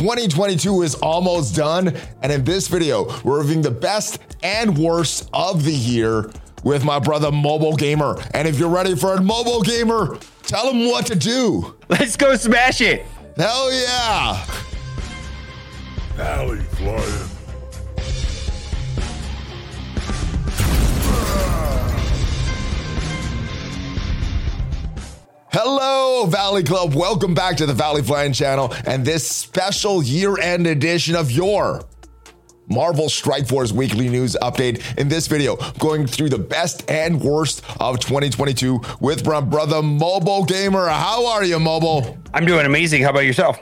2022 is almost done, and in this video, we're reviewing the best and worst of the year with my brother Mobile Gamer. And if you're ready for a Mobile Gamer, tell him what to do. Let's go smash it. Hell yeah. Alley flying. Hello, Valley Club. Welcome back to the Valley Flying channel and this special year end edition of your Marvel Strike Force weekly news update. In this video, going through the best and worst of 2022 with my brother Mobile Gamer. How are you, Mobile? I'm doing amazing. How about yourself?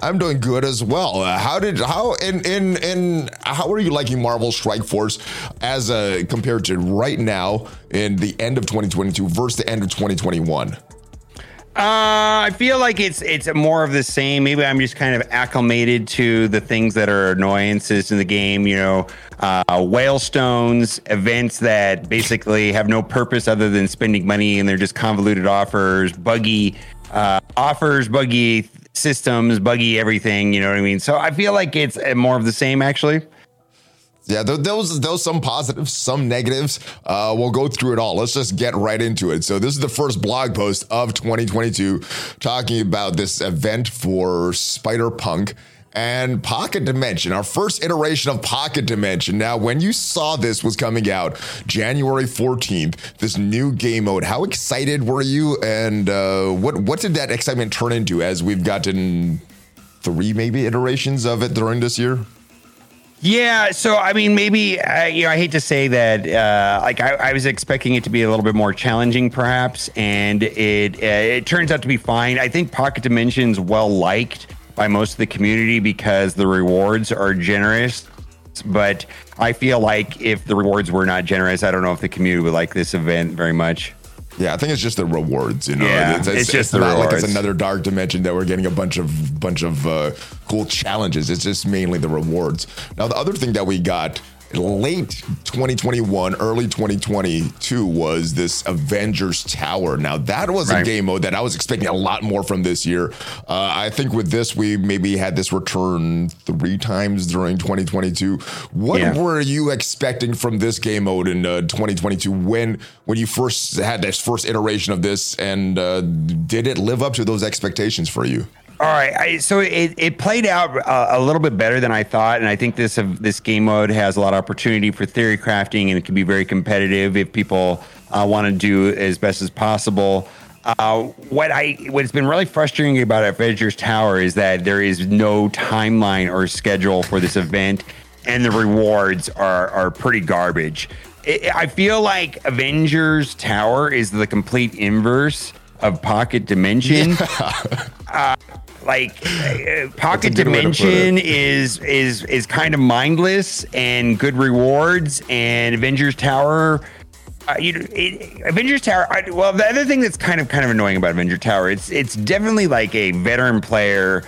I'm doing good as well. Uh, how did how in in in how are you liking Marvel Strike Force as a compared to right now in the end of 2022 versus the end of 2021? Uh, I feel like it's it's more of the same. Maybe I'm just kind of acclimated to the things that are annoyances in the game. You know, uh, whale stones, events that basically have no purpose other than spending money, and they're just convoluted offers, buggy uh, offers, buggy systems, buggy everything. You know what I mean? So I feel like it's more of the same, actually. Yeah, those those some positives, some negatives. Uh, we'll go through it all. Let's just get right into it. So this is the first blog post of 2022, talking about this event for Spider Punk and Pocket Dimension, our first iteration of Pocket Dimension. Now, when you saw this was coming out January 14th, this new game mode, how excited were you? And uh, what what did that excitement turn into as we've gotten three maybe iterations of it during this year? Yeah, so I mean, maybe uh, you know, I hate to say that. Uh, like, I, I, was expecting it to be a little bit more challenging, perhaps, and it uh, it turns out to be fine. I think Pocket Dimensions well liked by most of the community because the rewards are generous. But I feel like if the rewards were not generous, I don't know if the community would like this event very much. Yeah, I think it's just the rewards. You know, yeah, it's, it's, it's just it's not rewards. like it's another dark dimension that we're getting a bunch of bunch of uh, cool challenges. It's just mainly the rewards. Now, the other thing that we got late 2021, early 2022 was this Avengers Tower. Now that was right. a game mode that I was expecting a lot more from this year. Uh, I think with this, we maybe had this return three times during 2022. What yeah. were you expecting from this game mode in uh, 2022 when when you first had this first iteration of this, and uh, did it live up to those expectations for you? All right, I, so it, it played out uh, a little bit better than I thought, and I think this uh, this game mode has a lot of opportunity for theory crafting, and it can be very competitive if people uh, want to do as best as possible. Uh, what I what's been really frustrating about Avengers Tower is that there is no timeline or schedule for this event, and the rewards are are pretty garbage. It, I feel like Avengers Tower is the complete inverse of Pocket Dimension. Yeah. Uh, like uh, pocket dimension is is is kind of mindless and good rewards and avengers tower uh, you know, it, Avengers Tower. I, well, the other thing that's kind of kind of annoying about Avengers Tower, it's it's definitely like a veteran player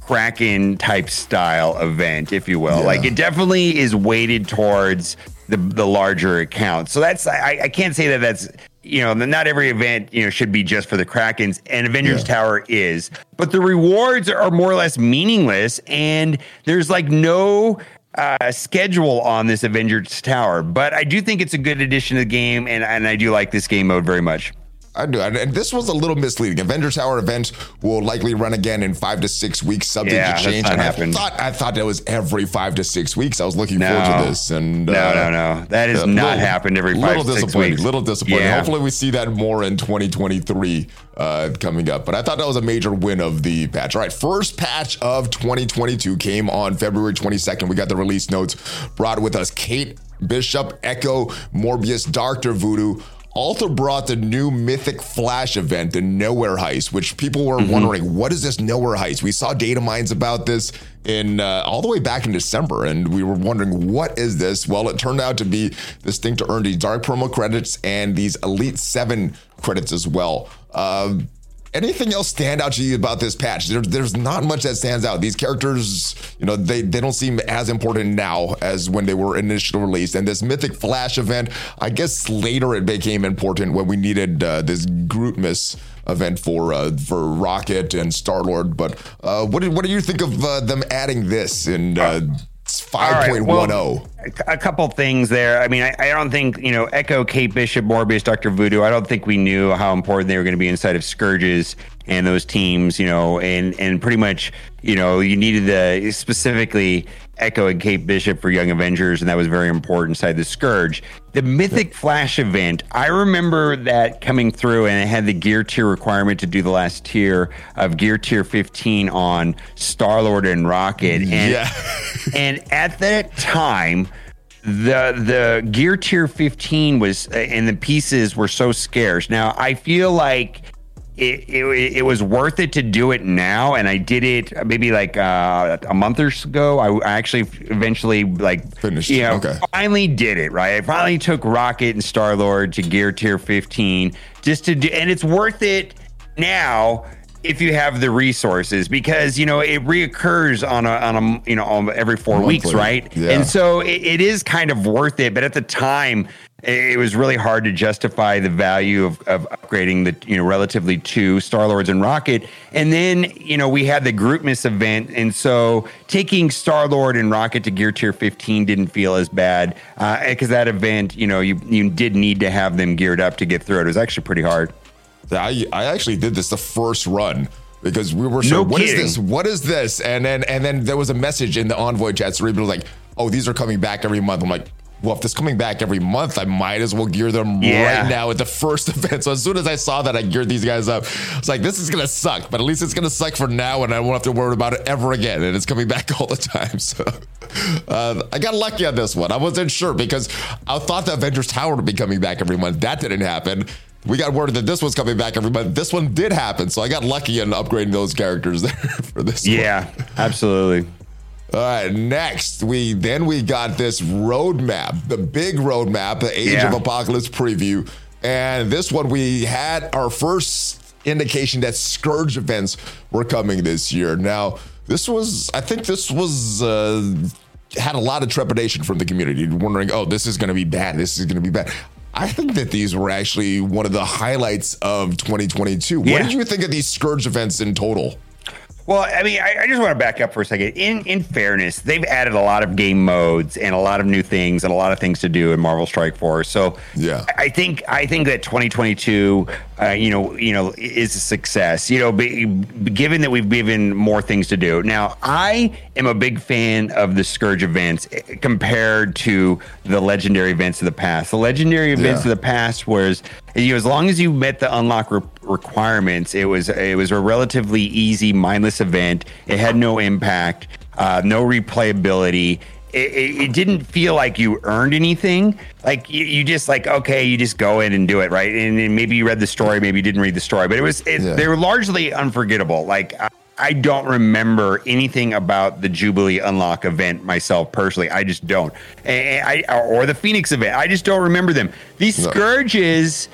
Kraken type style event, if you will. Yeah. Like it definitely is weighted towards the the larger account. So that's I, I can't say that that's you know, not every event, you know, should be just for the Krakens, and Avengers yeah. Tower is, but the rewards are more or less meaningless, and there's like no uh, schedule on this Avengers Tower. But I do think it's a good addition to the game, and, and I do like this game mode very much. I do. And this was a little misleading. Avengers Tower event will likely run again in five to six weeks, subject yeah, to change. And happened. I thought I thought that was every five to six weeks. I was looking no. forward to this. And no, uh, no, no, that has uh, not little, happened every five to six weeks. Little disappointing. Yeah. Hopefully, we see that more in 2023 uh, coming up. But I thought that was a major win of the patch. All right, first patch of 2022 came on February 22nd. We got the release notes brought with us. Kate Bishop, Echo, Morbius, Doctor Voodoo also brought the new Mythic Flash event, the Nowhere Heist, which people were mm-hmm. wondering, what is this Nowhere Heist? We saw data mines about this in uh, all the way back in December, and we were wondering, what is this? Well, it turned out to be this thing to earn these Dark Promo credits and these Elite 7 credits as well. Uh, anything else stand out to you about this patch? There, there's not much that stands out. These characters, you know, they, they don't seem as important now as when they were initially released. And this Mythic Flash event, I guess later it became important when we needed uh, this Grootmas event for uh, for Rocket and Star Lord. But uh, what do, what do you think of uh, them adding this in zero? oh? A couple things there. I mean, I, I, don't think you know Echo, Kate Bishop, Morbius, Doctor Voodoo. I don't think we knew how important they were going to be inside of Scourges and those teams. You know, and and pretty much you know you needed the specifically Echo and Kate Bishop for Young Avengers, and that was very important inside the Scourge. The Mythic Flash event, I remember that coming through, and it had the gear tier requirement to do the last tier of gear tier 15 on Star Lord and Rocket, and Yeah. and at that time. The the gear tier 15 was and the pieces were so scarce. Now I feel like it, it, it was worth it to do it now and i did it maybe like uh, a month or so ago I, I actually eventually like Finished. you know, Okay. finally did it right i finally took rocket and star lord to gear tier 15 just to do and it's worth it now if you have the resources because you know it reoccurs on a on a you know on every four weeks right Yeah. and so it, it is kind of worth it but at the time it was really hard to justify the value of, of upgrading the you know relatively two Star Lords and Rocket, and then you know we had the Grootmas event, and so taking Star Lord and Rocket to Gear Tier 15 didn't feel as bad uh, because that event you know you you did need to have them geared up to get through it. It was actually pretty hard. I I actually did this the first run because we were so No what is kidding. this? What is this? And then and then there was a message in the envoy chat. Were like, oh, these are coming back every month. I'm like. Well, if this coming back every month, I might as well gear them Yeah. right now at the first event. So as soon as I saw that, I geared these guys up. It's like this is gonna suck, but at least it's gonna suck for now, and I won't have to worry about it ever again. And it's coming back all the time. So uh, I got lucky on this one. I wasn't sure because I thought the Avengers Tower would be coming back every month. That didn't happen. We got word that this was coming back every month. This one did happen, so I got lucky in upgrading those characters there for this. one. Yeah, absolutely. All right. Next, we then we got this roadmap, the big roadmap, the Age Yeah. of Apocalypse preview, and this one we had our first indication that Scourge events were coming this year. Now, this was, I think, this was. Uh, had a lot of trepidation from the community, wondering, "Oh, this is going to be bad. This is going to be bad." I think that these were actually one of the highlights of 2022. What did you think of these Scourge events in total? Well, I mean, I, I just want to back up for a second. In in fairness, they've added a lot of game modes and a lot of new things and a lot of things to do in Marvel Strike Force. So Yeah. I think I think that 2022, uh, you know, you know, is a success. You know, be, given that we've given more things to do. Now, I am a big fan of the Scourge events eh, compared to the legendary events of the past. The legendary events Yeah. of the past was you know, as long as you met the unlock re- requirements, it was it was a relatively easy, mindless event. It had no impact, uh, no replayability. It, it, it didn't feel like you earned anything. Like you, you just like okay, you just go in and do it right. And, then maybe you read the story, maybe you didn't read the story, but it was it, Yeah. they were largely unforgettable. Like. I, I don't remember anything about the Jubilee Unlock event myself personally. I just don't. And I, or the Phoenix event. I just don't remember them. These No. Scourges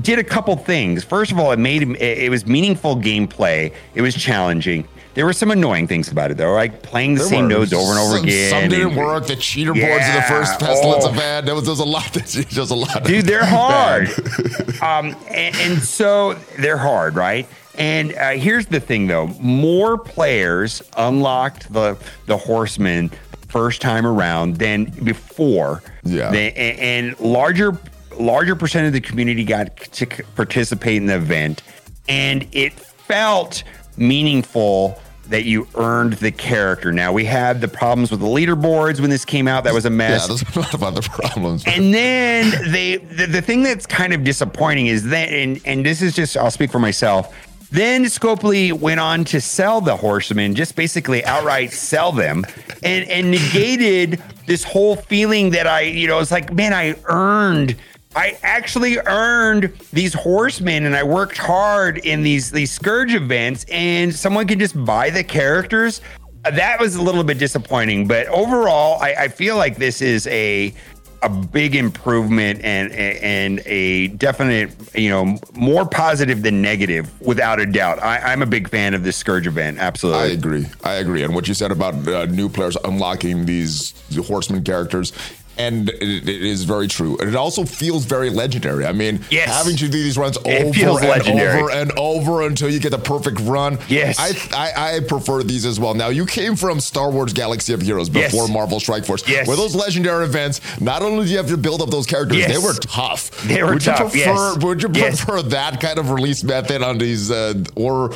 did a couple things. First of all, it made it it was meaningful gameplay. It was challenging. There were some annoying things about it though, like playing the There same nodes over and over some, again. Some didn't and- work. The cheater boards in the first pestilence Oh. bad. There was, there was a lot. That, there's a lot. dude they're hard um and, and so they're hard right and uh, here's the thing though more players unlocked the the horseman first time around than before Yeah. They, and, and larger larger percent of the community got to participate in the event and it felt meaningful that you earned the character now we had the problems with the leaderboards when this came out that was a mess. Yeah, there's a lot of other problems. and then they the, the thing that's kind of disappointing is that and and this is just I'll speak for myself. Then Scopely went on to sell the horsemen, just basically outright sell them, and and negated this whole feeling that I, you know, it's like, man, I earned, I actually earned these horsemen, and I worked hard in these these scourge events, and someone can just buy the characters. That was a little bit disappointing, but overall, I, I feel like this is a a big improvement and and a definite you know more positive than negative without a doubt. I, I'm a big fan of this Scourge event. Absolutely, I agree. I agree. And what you said about uh, new players unlocking these horseman characters, and it, it is very true. And it also feels very legendary. I mean, Yes. having to do these runs over and legendary. over and over until you get the perfect run. Yes. I, I I prefer these as well. Now you came from Star Wars Galaxy of Heroes Yes. before Marvel Strike Force. Yes. Where those legendary events, not only do you have to build up those characters, Yes. they were tough. They were would tough, You prefer, yes. Would you Yes. prefer that kind of release method on these, uh, or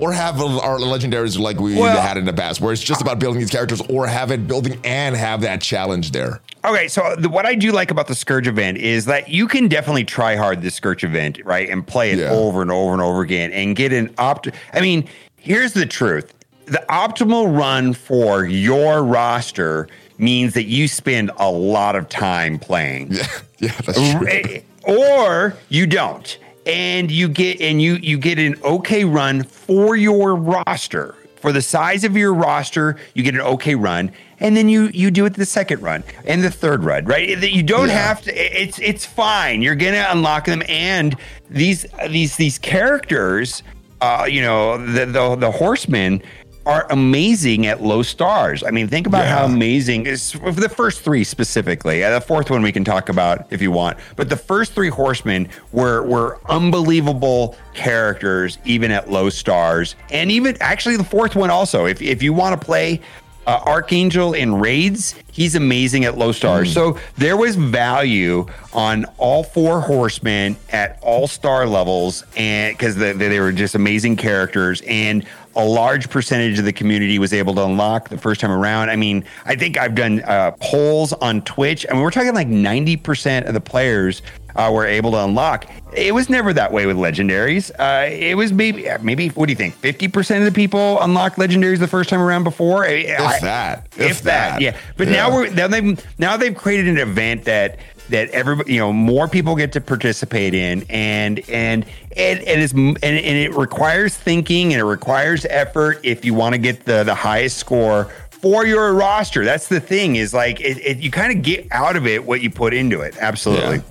or have our legendaries like we Well- had in the past, where it's just about building these characters, or have it building and have that challenge there? Okay, so the, what I do like about the Scourge event is that you can definitely try hard the Scourge event, right, and play it Yeah. over and over and over again, and get an opt. I mean, here's the truth: the optimal run for your roster means that you spend a lot of time playing. Yeah, yeah, that's true. Or you don't and you get and you you get an okay run for your roster. For the size of your roster you get an okay run and then you you do it the second run and the third run right? That you don't Yeah. have to it's it's fine. You're gonna unlock them and these these these characters uh you know the the, the horsemen are amazing at low stars. I mean, think about how amazing is for the first three specifically. The fourth one we can talk about if you want, but the first three horsemen were were unbelievable characters even at low stars, and even actually the fourth one also. If if you want to play. Uh, Archangel in raids, he's amazing at low stars. So there was value on all four horsemen at all star levels, and because they, they were just amazing characters, and a large percentage of the community was able to unlock the first time around. I mean, I think I've done uh, polls on Twitch. I mean, we're talking like 90% of the players uh, were able to unlock. It was never that way with legendaries. Uh, it was maybe, maybe, what do you think? 50% of the people unlocked legendaries the first time around before? If that. If, that, yeah. But Yeah. now we're now they've now they've created an event that that everybody you know more people get to participate in and and and it's and, and it requires thinking and it requires effort if you want to get the the highest score for your roster. That's the thing is like it, it you kind of get out of it what you put into it. Absolutely. Yeah.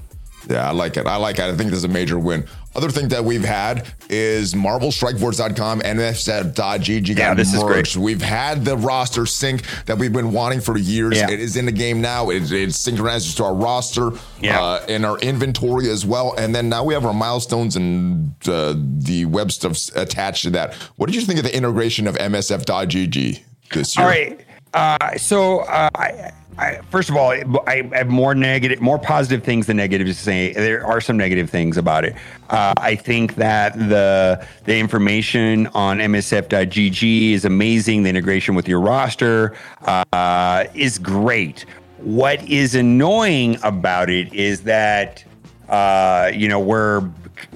Yeah, I like it. I like it. I think this is a major win. Other thing that we've had is MarvelStrikeForce.com, MSF.GG Yeah, got this is great. We've had the roster sync that we've been wanting for years. Yeah. It is in the game now. It, it synchronizes to our roster Yeah. uh, and our inventory as well. And then now we have our milestones and uh, the web stuff attached to that. What did you think of the integration of MSF.GG this year? All right. Uh, so uh, I, I, first of all, I have more negative, more positive things than negatives to say. There are some negative things about it. Uh, I think that the the information on MSF.gg is amazing. The integration with your roster uh, is great. What is annoying about it is that uh, you know we're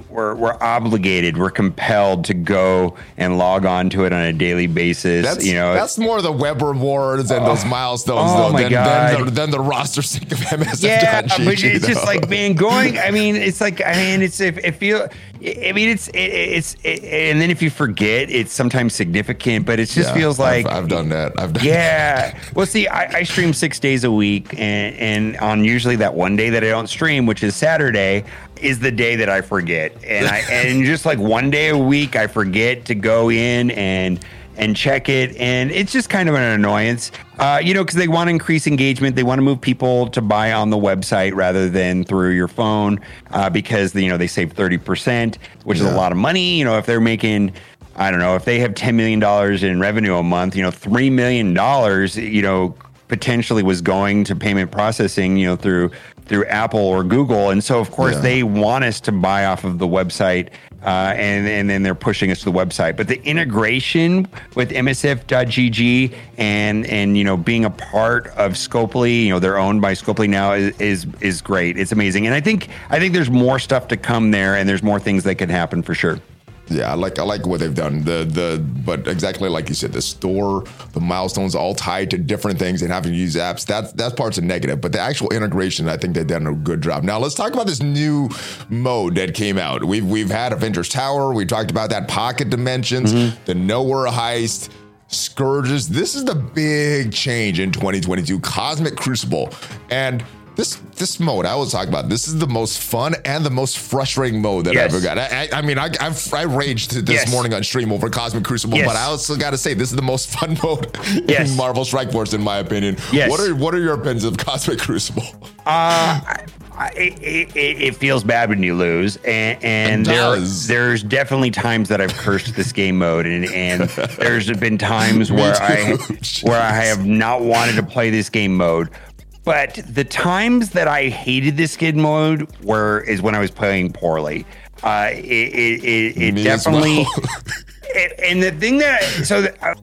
we're we're obligated, we're compelled to go and log on to it on a daily basis. That's, you know, that's more the web rewards and those milestones, oh though, my than, God. Than, the, than the roster sync of MSF.GG. yeah, but it's just like man, going. I mean, it's like I mean, it's if it feel. I mean, it's it, it's it, and then if you forget, it's sometimes significant, but it just Yeah, feels like I've, I've done that. I've done Yeah. Well, see, I, I stream six days a week, and, and on usually that one day that I don't stream, which is Saturday, is the day that I forget. And I and just like one day a week, I forget to go in and and check it, and it's just kind of an annoyance, uh, you know, because they want to increase engagement. They want to move people to buy on the website rather than through your phone, uh, because you know they save thirty percent, which is a lot of money. You know, if they're making I don't know if they have ten million dollars in revenue a month. You know, three million dollars. You know, potentially was going to payment processing. You know, through through Apple or Google, and so of course Yeah. they want us to buy off of the website, uh, and and then they're pushing us to the website. But the integration with MSF.gg and and you know being a part of Scopely, you know they're owned by Scopely now is, is is great. It's amazing, and I think I think there's more stuff to come there, and there's more things that can happen for sure. Yeah, I like I like what they've done. The the but exactly like you said, the store, the milestones all tied to different things and having to use apps. That's that's part's a negative. But the actual integration, I think they've done a good job. Now let's talk about this new mode that came out. We've we've had Avengers Tower. We talked about that pocket dimensions, mm-hmm. the nowhere heist. Scourges. This is the big change in 2022. Cosmic Crucible. And this this mode I was talking about. This is the most fun and the most frustrating mode that Yes. I ever got. I, I, mean, I I've, I raged this Yes. morning on stream over Cosmic Crucible, Yes. but I also got to say this is the most fun mode in Marvel Strike Force, in my opinion. Yes. What are what are your opinions of Cosmic Crucible? Uh, I, it, it, it feels bad when you lose, and, and there there's definitely times that I've cursed this game mode, and, and there's been times where I where I have not wanted to play this game mode. But the times that I hated the skid mode were is when I was playing poorly. Uh, it it, it, it definitely. well. and, the thing that so the, uh,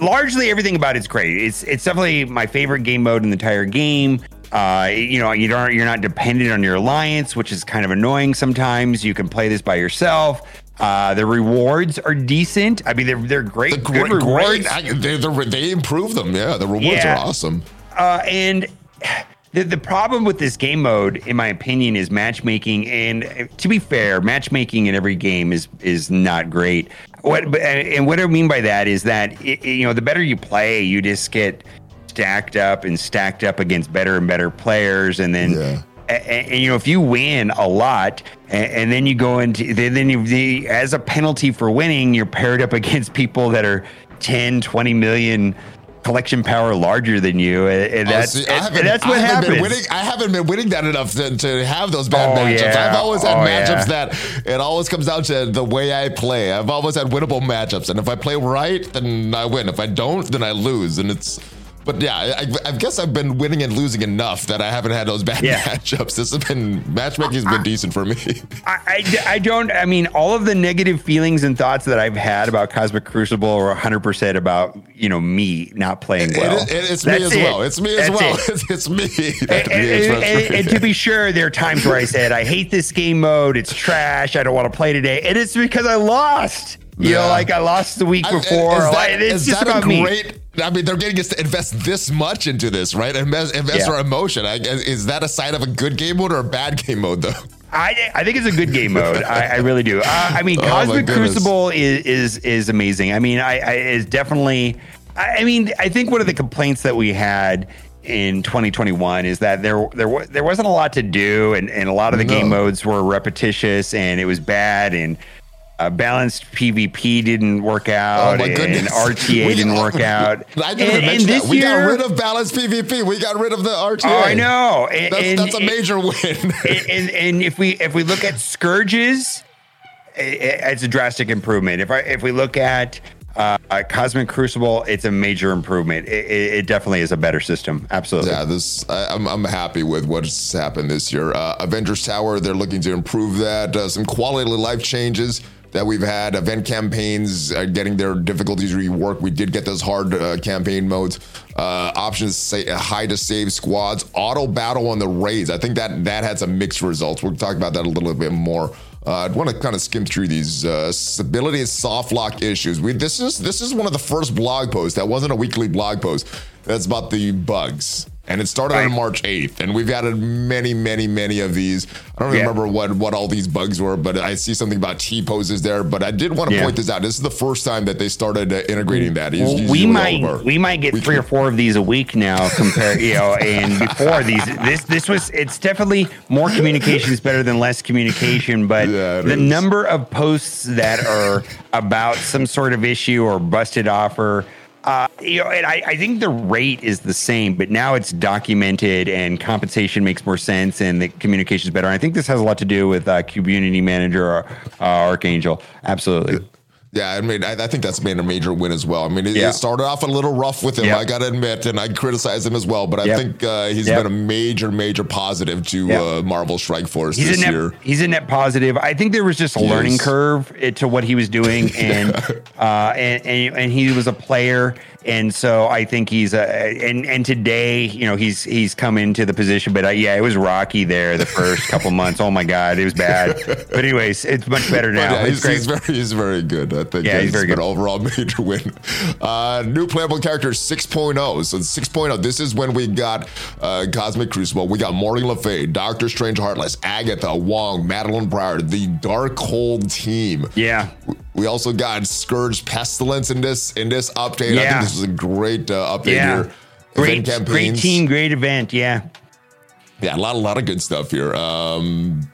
largely everything about it's great. It's it's definitely my favorite game mode in the entire game. Uh, you know, you don't you're not dependent on your alliance, which is kind of annoying sometimes. You can play this by yourself. Uh, the rewards are decent. I mean, they're they're great. The great, rewards. great. I, they, they they improve them. Yeah, the rewards Yeah. are awesome. Uh, and the, the problem with this game mode, in my opinion, is matchmaking. And uh, to be fair, matchmaking in every game is is not great. What and and what I mean by that is that it, you know the better you play, you just get stacked up and stacked up against better and better players, and then. Yeah. And, and, you know, if you win a lot, and, and then you go into then, then you the, as a penalty for winning, you're paired up against people that are 10, 20 million collection power larger than you, and, and Oh, that's see, and, and that's what I happens. Been winning, I haven't been winning that enough to, to have those bad Oh, matchups. yeah. I've always had Oh, matchups yeah. that it always comes down to the way I play. I've always had winnable matchups, and if I play right, then I win. If I don't, then I lose. And it's, but yeah, I, I guess I've been winning and losing enough that I haven't had those bad Yeah. matchups. This has been matchmaking has been decent for me. I, I, I don't. I mean, all of the negative feelings and thoughts that I've had about Cosmic Crucible are 100 percent about you know me not playing well. It- it- it's me as well. It's me as That's well. it. It's, it's me. And, that and- creates and- and- to be sure, there are times where I said, I hate this game mode. It's trash. I don't want to play today. And it's because I lost. You Yeah. know, like I lost the week I- before. Is that, like, it's is just that about a me. Great? I mean, they're getting us to invest this much into this, right? Invest, invest Yeah. our emotion. I, is that a sign of a good game mode or a bad game mode, though? I, I think it's a good game mode. I, I really do. Uh, I mean, Oh, Cosmic goodness. Crucible is, is is amazing. I mean, I, I is definitely. I, I mean, I think one of the complaints that we had in 2021 is that there there wa- there wasn't a lot to do, and, and a lot of the game modes were repetitious, and it was bad, and uh, balanced PvP didn't work out, Oh my and. RTA We- didn't work out. I didn't and mention this that. We year- got rid of balanced PvP. We got rid of the RTA. Oh, I know. And- That's, and- that's a major win. and, and, if we if we look at scourges, it's a drastic improvement. If I if we look at uh, Cosmic Crucible, it's a major improvement. It, it, it definitely is a better system. Absolutely. Yeah, this I, I'm I'm happy with what's happened this year. Uh, Avengers Tower, they're looking to improve that. Uh, some quality of life changes that we've had. Event campaigns are getting their difficulties reworked. We did get those hard uh, campaign modes. Uh, options say high to save squads. Auto battle on the raids. I think that that had some mixed results. We'll talk about that a little bit more. Uh, I'd want to kind of skim through these uh, stability and soft lock issues. We, this is this is one of the first blog posts that wasn't a weekly blog post. That's about the bugs, and it started on March 8th. And we've added many, many, many of these. I don't Yeah. remember what what all these bugs were, but I see something about T poses there. But I did want to Yeah. point this out. This is the first time that they started uh, integrating that. It's Well, we might we might get three or four of these a week now compared you know and before these this this was it's definitely more communication is better than less communication but Yeah, the is. number of posts that are about some sort of issue or busted offer uh, you know, and I, I think the rate is the same, but now it's documented and compensation makes more sense and the communication is better. And I think this has a lot to do with uh, community manager uh, Archangel. Absolutely. Yeah, I mean, I, I think that's been a major win as well. I mean, it, Yeah. it started off a little rough with him, Yeah. I got to admit, and I criticize him as well. But I Yep. think uh, he's Yep. been a major, major positive to Yep. uh, Marvel Strike Force He's this a net, year. he's a net positive. I think there was just a He learning is. curve eh, to what he was doing, and uh, and, and and he was a player, and so I think he's a and and today, you know, he's he's come into the position, but uh, yeah, it was rocky there the first couple months. Oh my god, it was bad. But anyways, it's much better now. yeah, he's, he's very, he's very good. I think Yeah, he's very good. an overall major win. Uh, new playable character 6.0. So 6.0. This is when we got uh, Cosmic Crucible. We got Morgan Le Fay, Doctor Strange, Heartless, Agatha, Wong, Madelyne Pryor, the Dark Darkhold team. yeah. We also got Scourge Pestilence in this in this update. I think this was a great uh, update Yeah. here. Great, Event great team, great event. Yeah. Yeah, a lot, a lot of good stuff here. Um,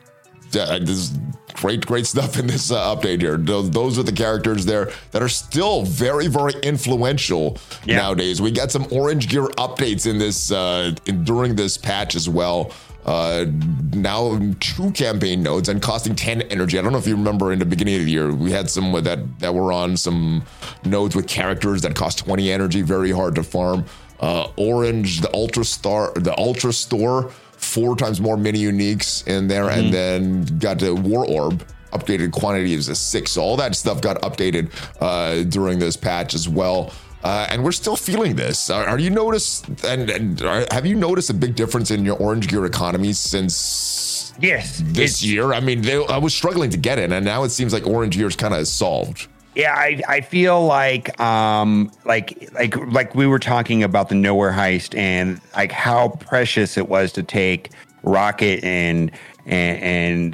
yeah, this great, great stuff in this uh, update here. Those, those, are the characters there that are still very, very influential yeah. nowadays. We got some Orange Gear updates in this uh, in, during this patch as well. Uh, now two campaign nodes and costing 10 energy. I don't know if you remember in the beginning of the year, we had some that that were on some nodes with characters that cost 20 energy, very hard to farm. Uh, Orange, the Ultra Star, the Ultra Store four times more mini uniques in there, mm-hmm. and then got the War Orb updated quantity is a six. So all that stuff got updated uh, during this patch as well. Uh, and we're still feeling this. Are, are you noticed? And, and are, have you noticed a big difference in your Orange Gear economy since yes this year? I mean, they, I was struggling to get it, and now it seems like Orange Gear is kind of solved. Yeah, I, I feel like um like like like we were talking about the nowhere heist and like how precious it was to take Rocket and and,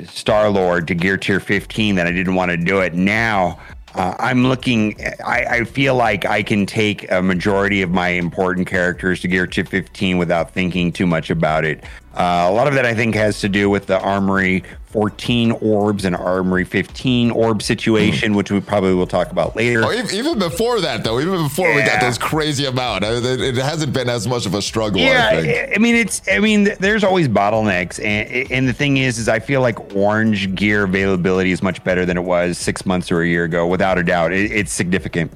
and Star Lord to Gear Tier 15 that I didn't want to do it. Now uh, I'm looking. I, I, feel like I can take a majority of my important characters to Gear Tier 15 without thinking too much about it. Uh, a lot of that I think has to do with the Armory 14 orbs and Armory 15 orb situation, mm. which we probably will talk about later. Oh, even before that, though, even before yeah. we got those crazy amount, it hasn't been as much of a struggle. Yeah, I, I, mean, it's. I mean, there's always bottlenecks, and and the thing is, is I feel like orange gear availability is much better than it was six months or a year ago, without a doubt. It, it's significant.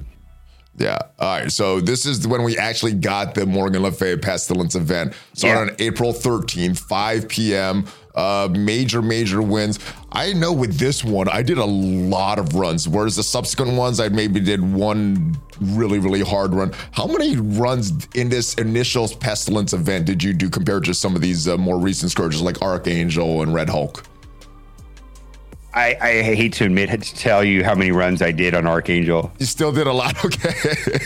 Yeah. All right. So this is when we actually got the Morgan Le Fay Pestilence event. Started yeah. on April 13th, 5 p.m. Uh, major, major wins. I know with this one, I did a lot of runs, whereas the subsequent ones, I maybe did one really, really hard run. How many runs in this initial Pestilence event did you do compared to some of these uh, more recent scourges like Archangel and Red Hulk? I, I, hate to admit to tell you how many runs I did on Archangel. You still did a lot, okay?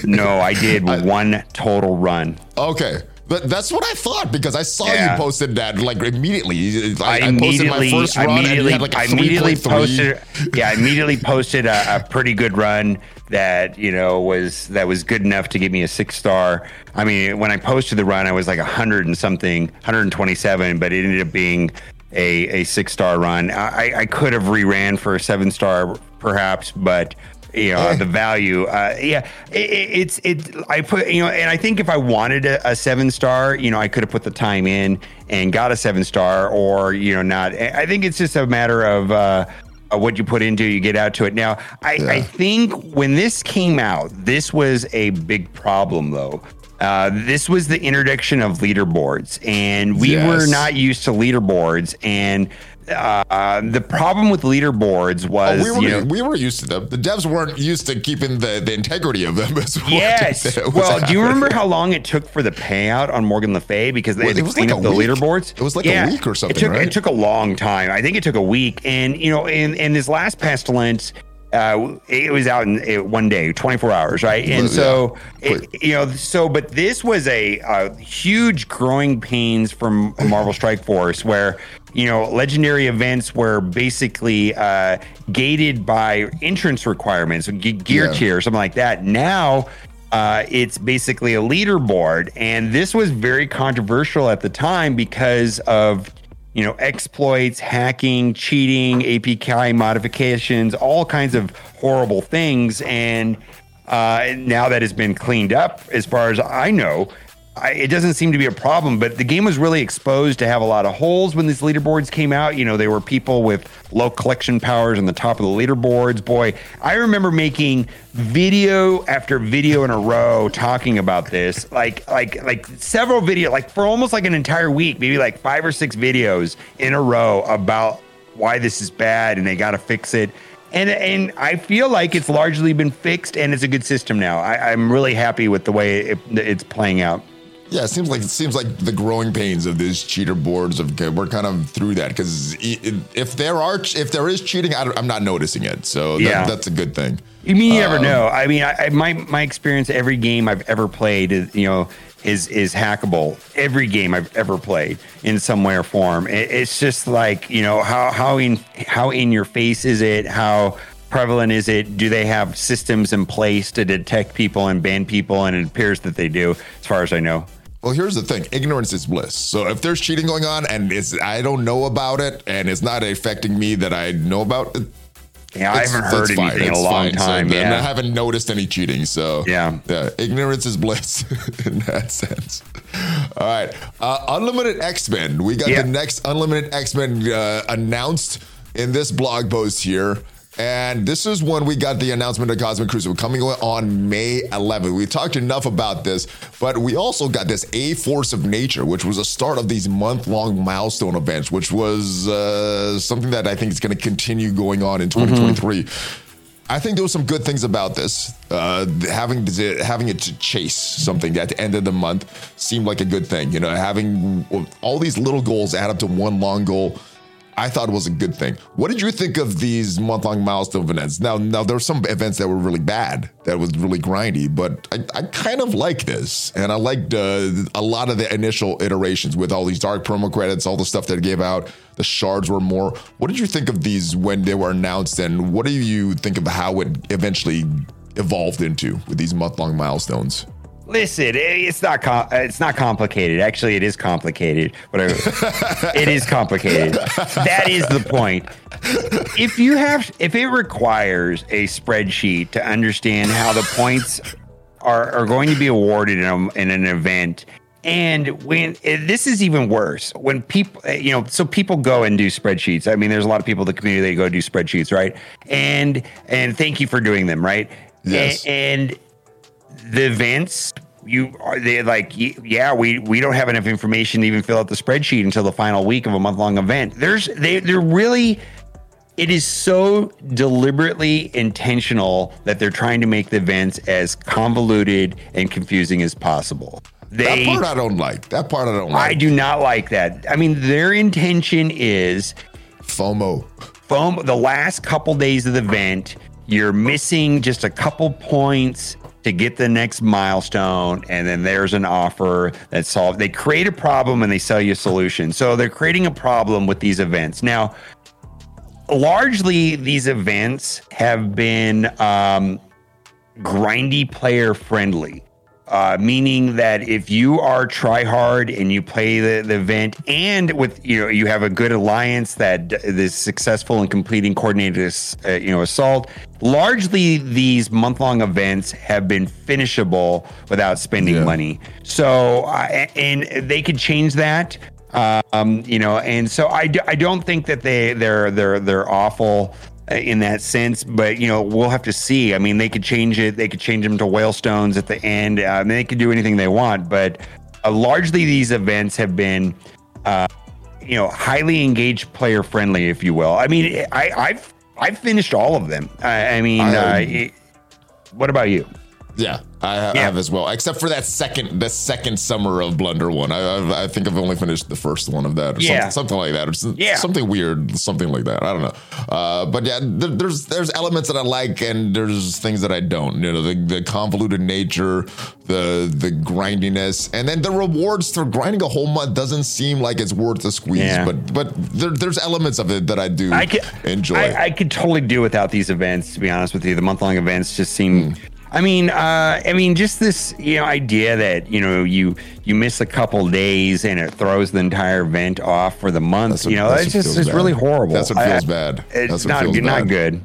no, I did I, one total run. Okay. But that's what I thought because I saw yeah. you posted that like immediately. I, I posted my first run and you had like a I immediately posted. Yeah, I immediately posted a, a, pretty good run that you know was that was good enough to give me a six star. I mean, when I posted the run, I was like a hundred and something, 127, but it ended up being a, a six star run. I, I could have reran for a seven star perhaps, but you know the value. Uh, yeah, it, it's it. I put you know, and I think if I wanted a, a, seven star, you know, I could have put the time in and got a seven star, or you know, not. I think it's just a matter of. Uh, what you put into, you get out to it. Now, I, yeah. I think when this came out, this was a big problem, though. Uh, this was the introduction of leaderboards, and we yes. were not used to leaderboards. And uh, the problem with leaderboards was oh, we, were, you know, we were used to them. The devs weren't used to keeping the, the integrity of them. As yes. well, happening. do you remember how long it took for the payout on Morgan Le Fay because they well, had to clean like up the week. leaderboards? It was like yeah. a week or something. It took, right? it took a long time. I think it took a week. And you know, in in this last pestilence uh, it was out in it, one day, 24 hours, right? And so, yeah, it, you know, so, but this was a, a huge growing pains from Marvel Strike Force where, you know, legendary events were basically uh, gated by entrance requirements, gear yeah. tier, something like that. Now, uh, it's basically a leaderboard. And this was very controversial at the time because of you know, exploits, hacking, cheating, APK modifications, all kinds of horrible things. And uh, now that has been cleaned up, as far as I know, I, it doesn't seem to be a problem, but the game was really exposed to have a lot of holes when these leaderboards came out. You know, they were people with low collection powers on the top of the leaderboards. Boy, I remember making video after video in a row talking about this, like like like several video, like for almost like an entire week, maybe like five or six videos in a row about why this is bad and they got to fix it and and I feel like it's largely been fixed and it's a good system now. I, am really happy with the way it, it's playing out. Yeah, it seems like it seems like the growing pains of these cheater boards of we're kind of through that because if there are if there is cheating, I am not noticing it. So that, yeah. that's a good thing. You mean you um, never know? I mean, I, my my experience, every game I've ever played, is, you know, is is hackable. Every game I've ever played in some way or form. It, it's just like you know how how in how in your face is it? How prevalent is it? Do they have systems in place to detect people and ban people? And it appears that they do, as far as I know. Well, here's the thing: ignorance is bliss. So if there's cheating going on and it's I don't know about it and it's not affecting me that I know about it. Yeah, I haven't heard anything fine. in a long fine. time. So, yeah. I haven't noticed any cheating. So yeah, yeah ignorance is bliss in that sense. All right, uh, Unlimited X Men. We got yeah. the next Unlimited X Men uh, announced in this blog post here. And this is when we got the announcement of Cosmic Crucible coming on May 11th. We talked enough about this, but we also got this A Force of Nature, which was a start of these month long milestone events, which was uh, something that I think is going to continue going on in 2023. Mm-hmm. I think there was some good things about this. Uh, having having it to chase something at the end of the month seemed like a good thing. You know, having all these little goals add up to one long goal I thought was a good thing. What did you think of these month long milestone events? Now, now there were some events that were really bad, that was really grindy, but I, I kind of like this, and I liked uh, a lot of the initial iterations with all these dark promo credits, all the stuff that it gave out. The shards were more. What did you think of these when they were announced, and what do you think of how it eventually evolved into with these month long milestones? Listen, it's not com- it's not complicated. Actually, it is complicated. Whatever. it is complicated. That is the point. If you have, if it requires a spreadsheet to understand how the points are, are going to be awarded in, a, in an event, and when this is even worse, when people, you know, so people go and do spreadsheets. I mean, there's a lot of people in the community that go do spreadsheets, right? And and thank you for doing them, right? Yes. and, and the events you are they like yeah we we don't have enough information to even fill out the spreadsheet until the final week of a month long event there's they they're really it is so deliberately intentional that they're trying to make the events as convoluted and confusing as possible they, that part I don't like. That part I don't like. I do not like that. I mean, their intention is FOMO. FOMO. The last couple days of the event, you're missing just a couple points to get the next milestone and then there's an offer that solves they create a problem and they sell you a solution. So they're creating a problem with these events. Now largely these events have been um, grindy player friendly uh, meaning that if you are try hard and you play the, the event and with you know you have a good alliance that is successful in completing coordinated uh, you know assault largely these month long events have been finishable without spending yeah. money so uh, and they could change that um, you know and so I, d- I don't think that they they're they're they're awful in that sense. But you know, we'll have to see. I mean, they could change it. They could change them to whale stones at the end. Uh, I mean, they could do anything they want. But uh, largely, these events have been, uh, you know, highly engaged, player friendly, if you will. I mean, I, have I've finished all of them. I, I mean, uh, it, what about you? Yeah, I have, yeah. have as well, except for that second, the second summer of Blunder one. I, I think I've only finished the first one of that, or yeah. something, something like that, or yeah. something weird, something like that. I don't know, uh, but yeah, there, there's there's elements that I like, and there's things that I don't. You know, the, the convoluted nature, the the grindiness, and then the rewards for grinding a whole month doesn't seem like it's worth the squeeze. Yeah. But but there, there's elements of it that I do I can, enjoy. I, I, could totally do without these events. To be honest with you, the month long events just seem. Mm I mean, uh, I mean, just this you know idea that you know you you miss a couple days and it throws the entire event off for the month. What, you know, it's just it's bad. really horrible. That's what feels I, bad. It's not not good.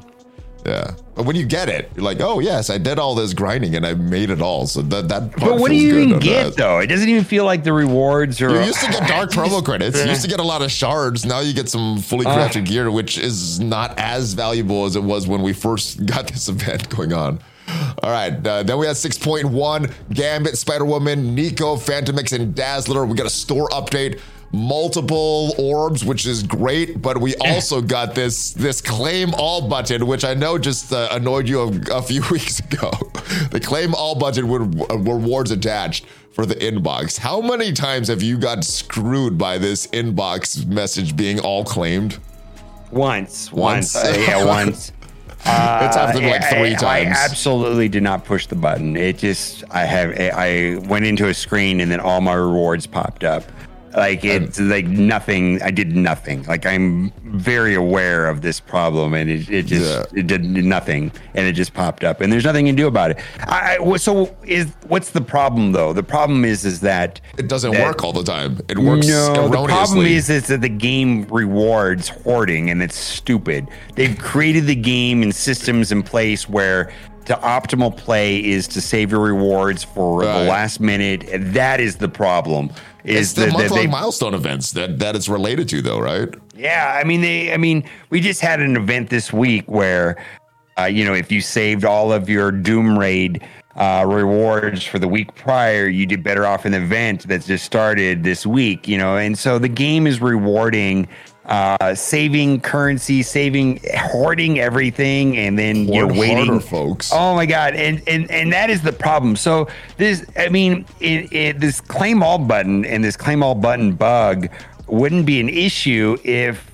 Yeah, but when you get it, you're like, oh yes, I did all this grinding and I made it all. So that that. but what do you even get that. though? It doesn't even feel like the rewards are. You used to get dark promo credits. You used to get a lot of shards. Now you get some fully uh. crafted uh, gear, which is not as valuable as it was when we first got this event going on. All right. Uh, then we had 6.1 Gambit, Spider Woman, Nico, Fantomex, and Dazzler. We got a store update multiple orbs, which is great. But we also got this this claim all button, which I know just uh, annoyed you a, a, few weeks ago. the claim all button with uh, rewards attached for the inbox. How many times have you got screwed by this inbox message being all claimed? Once, once, once. Yeah, once. Uh, it's happened like three I, times. I absolutely did not push the button. It just I have I went into a screen and then all my rewards popped up. Like it's like nothing. I did nothing. Like I'm very aware of this problem, and it, it just Yeah. it did nothing, and it just popped up, and there's nothing you can do about it. I, I so is what's the problem though? The problem is is that It doesn't that- work all the time. It works no, the problem is, is that the game rewards hoarding, and it's stupid. They've created the game and systems in place where the optimal play is to save your rewards for Right. the last minute. And that is the problem. It's Is the that month-long they, milestone events that that it's related to, though, right? yeah, I mean, they. I mean, we just had an event this week where, uh, you know, if you saved all of your Doom Raid uh, rewards for the week prior, you did better off in the event that just started this week. You know, and so the game is rewarding. Uh, saving currency, saving, hoarding everything, and then you're waiting, harder, folks. Oh my god, and and and that is the problem. So this, I mean, it, it, this claim all button and this claim all button bug wouldn't be an issue if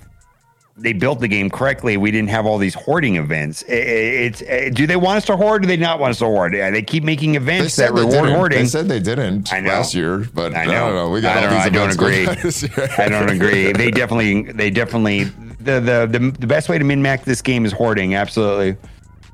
they built the game correctly. We didn't have all these hoarding events. It's do they want us to hoard? Or do they not want us to hoard? Yeah, They keep making events that reward hoarding. They said they didn't know. last year, but I I, don't know. We got I all these I don't agree. on this year. I don't agree. They definitely, they definitely, the the the, the best way to min max this game is hoarding. Absolutely.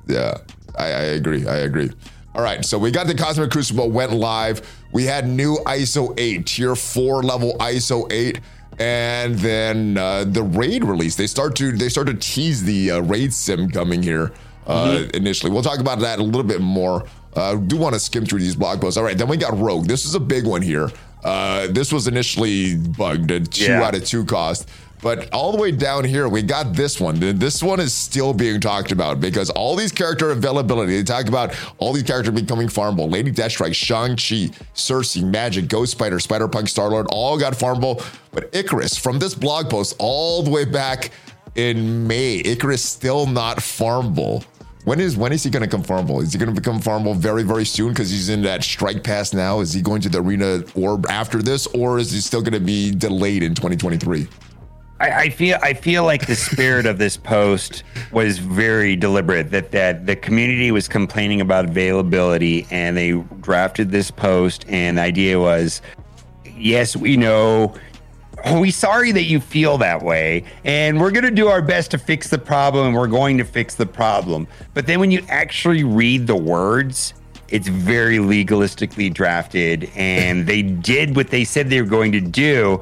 Yeah, I, I agree. I agree. All right, so we got the Cosmic Crucible went live. We had new ISO 8, tier 4 level ISO 8. And then uh, the raid release. They start to they start to tease the uh, raid sim coming here uh, initially. We'll talk about that a little bit more. Uh, do want to skim through these blog posts. All right, then we got Rogue. This is a big one here. Uh, this was initially bugged, a two Yeah. out of two cost. But all the way down here, we got this one. This one is still being talked about because all these character availability, they talk about all these characters becoming farmable. Lady Deathstrike, Shang-Chi, Sersi, Magik, Ghost Spider, Spider-Punk, Star-Lord, all got farmable. But Ikaris, from this blog post all the way back in May, Ikaris still not farmable. When is when is he going to become farmable? Is he going to become farmable very very soon because he's in that strike pass now? Is he going to the arena orb after this, or is he still going to be delayed in 2023? I, I feel I feel like the spirit of this post was very deliberate. That that the community was complaining about availability, and they drafted this post. And the idea was, yes, we know. oh, We sorry that you feel that way, and we're going to do our best to fix the problem. And we're going to fix the problem. But then when you actually read the words, it's very legalistically drafted, and they did what they said they were going to do,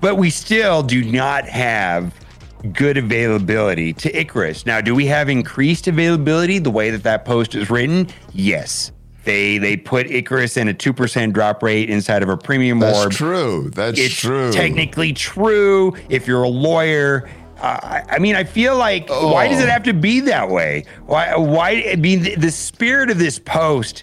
but we still do not have good availability to Ikaris. Now, do we have increased availability the way that that post is written? Yes. They they put Ikaris in a two percent drop rate inside of a premium That's orb. true. That's It's true. technically true if you're a lawyer. Uh, I I mean, I feel like why does it Oh. have to be that way? Why? Why? I mean, the, the spirit of this post,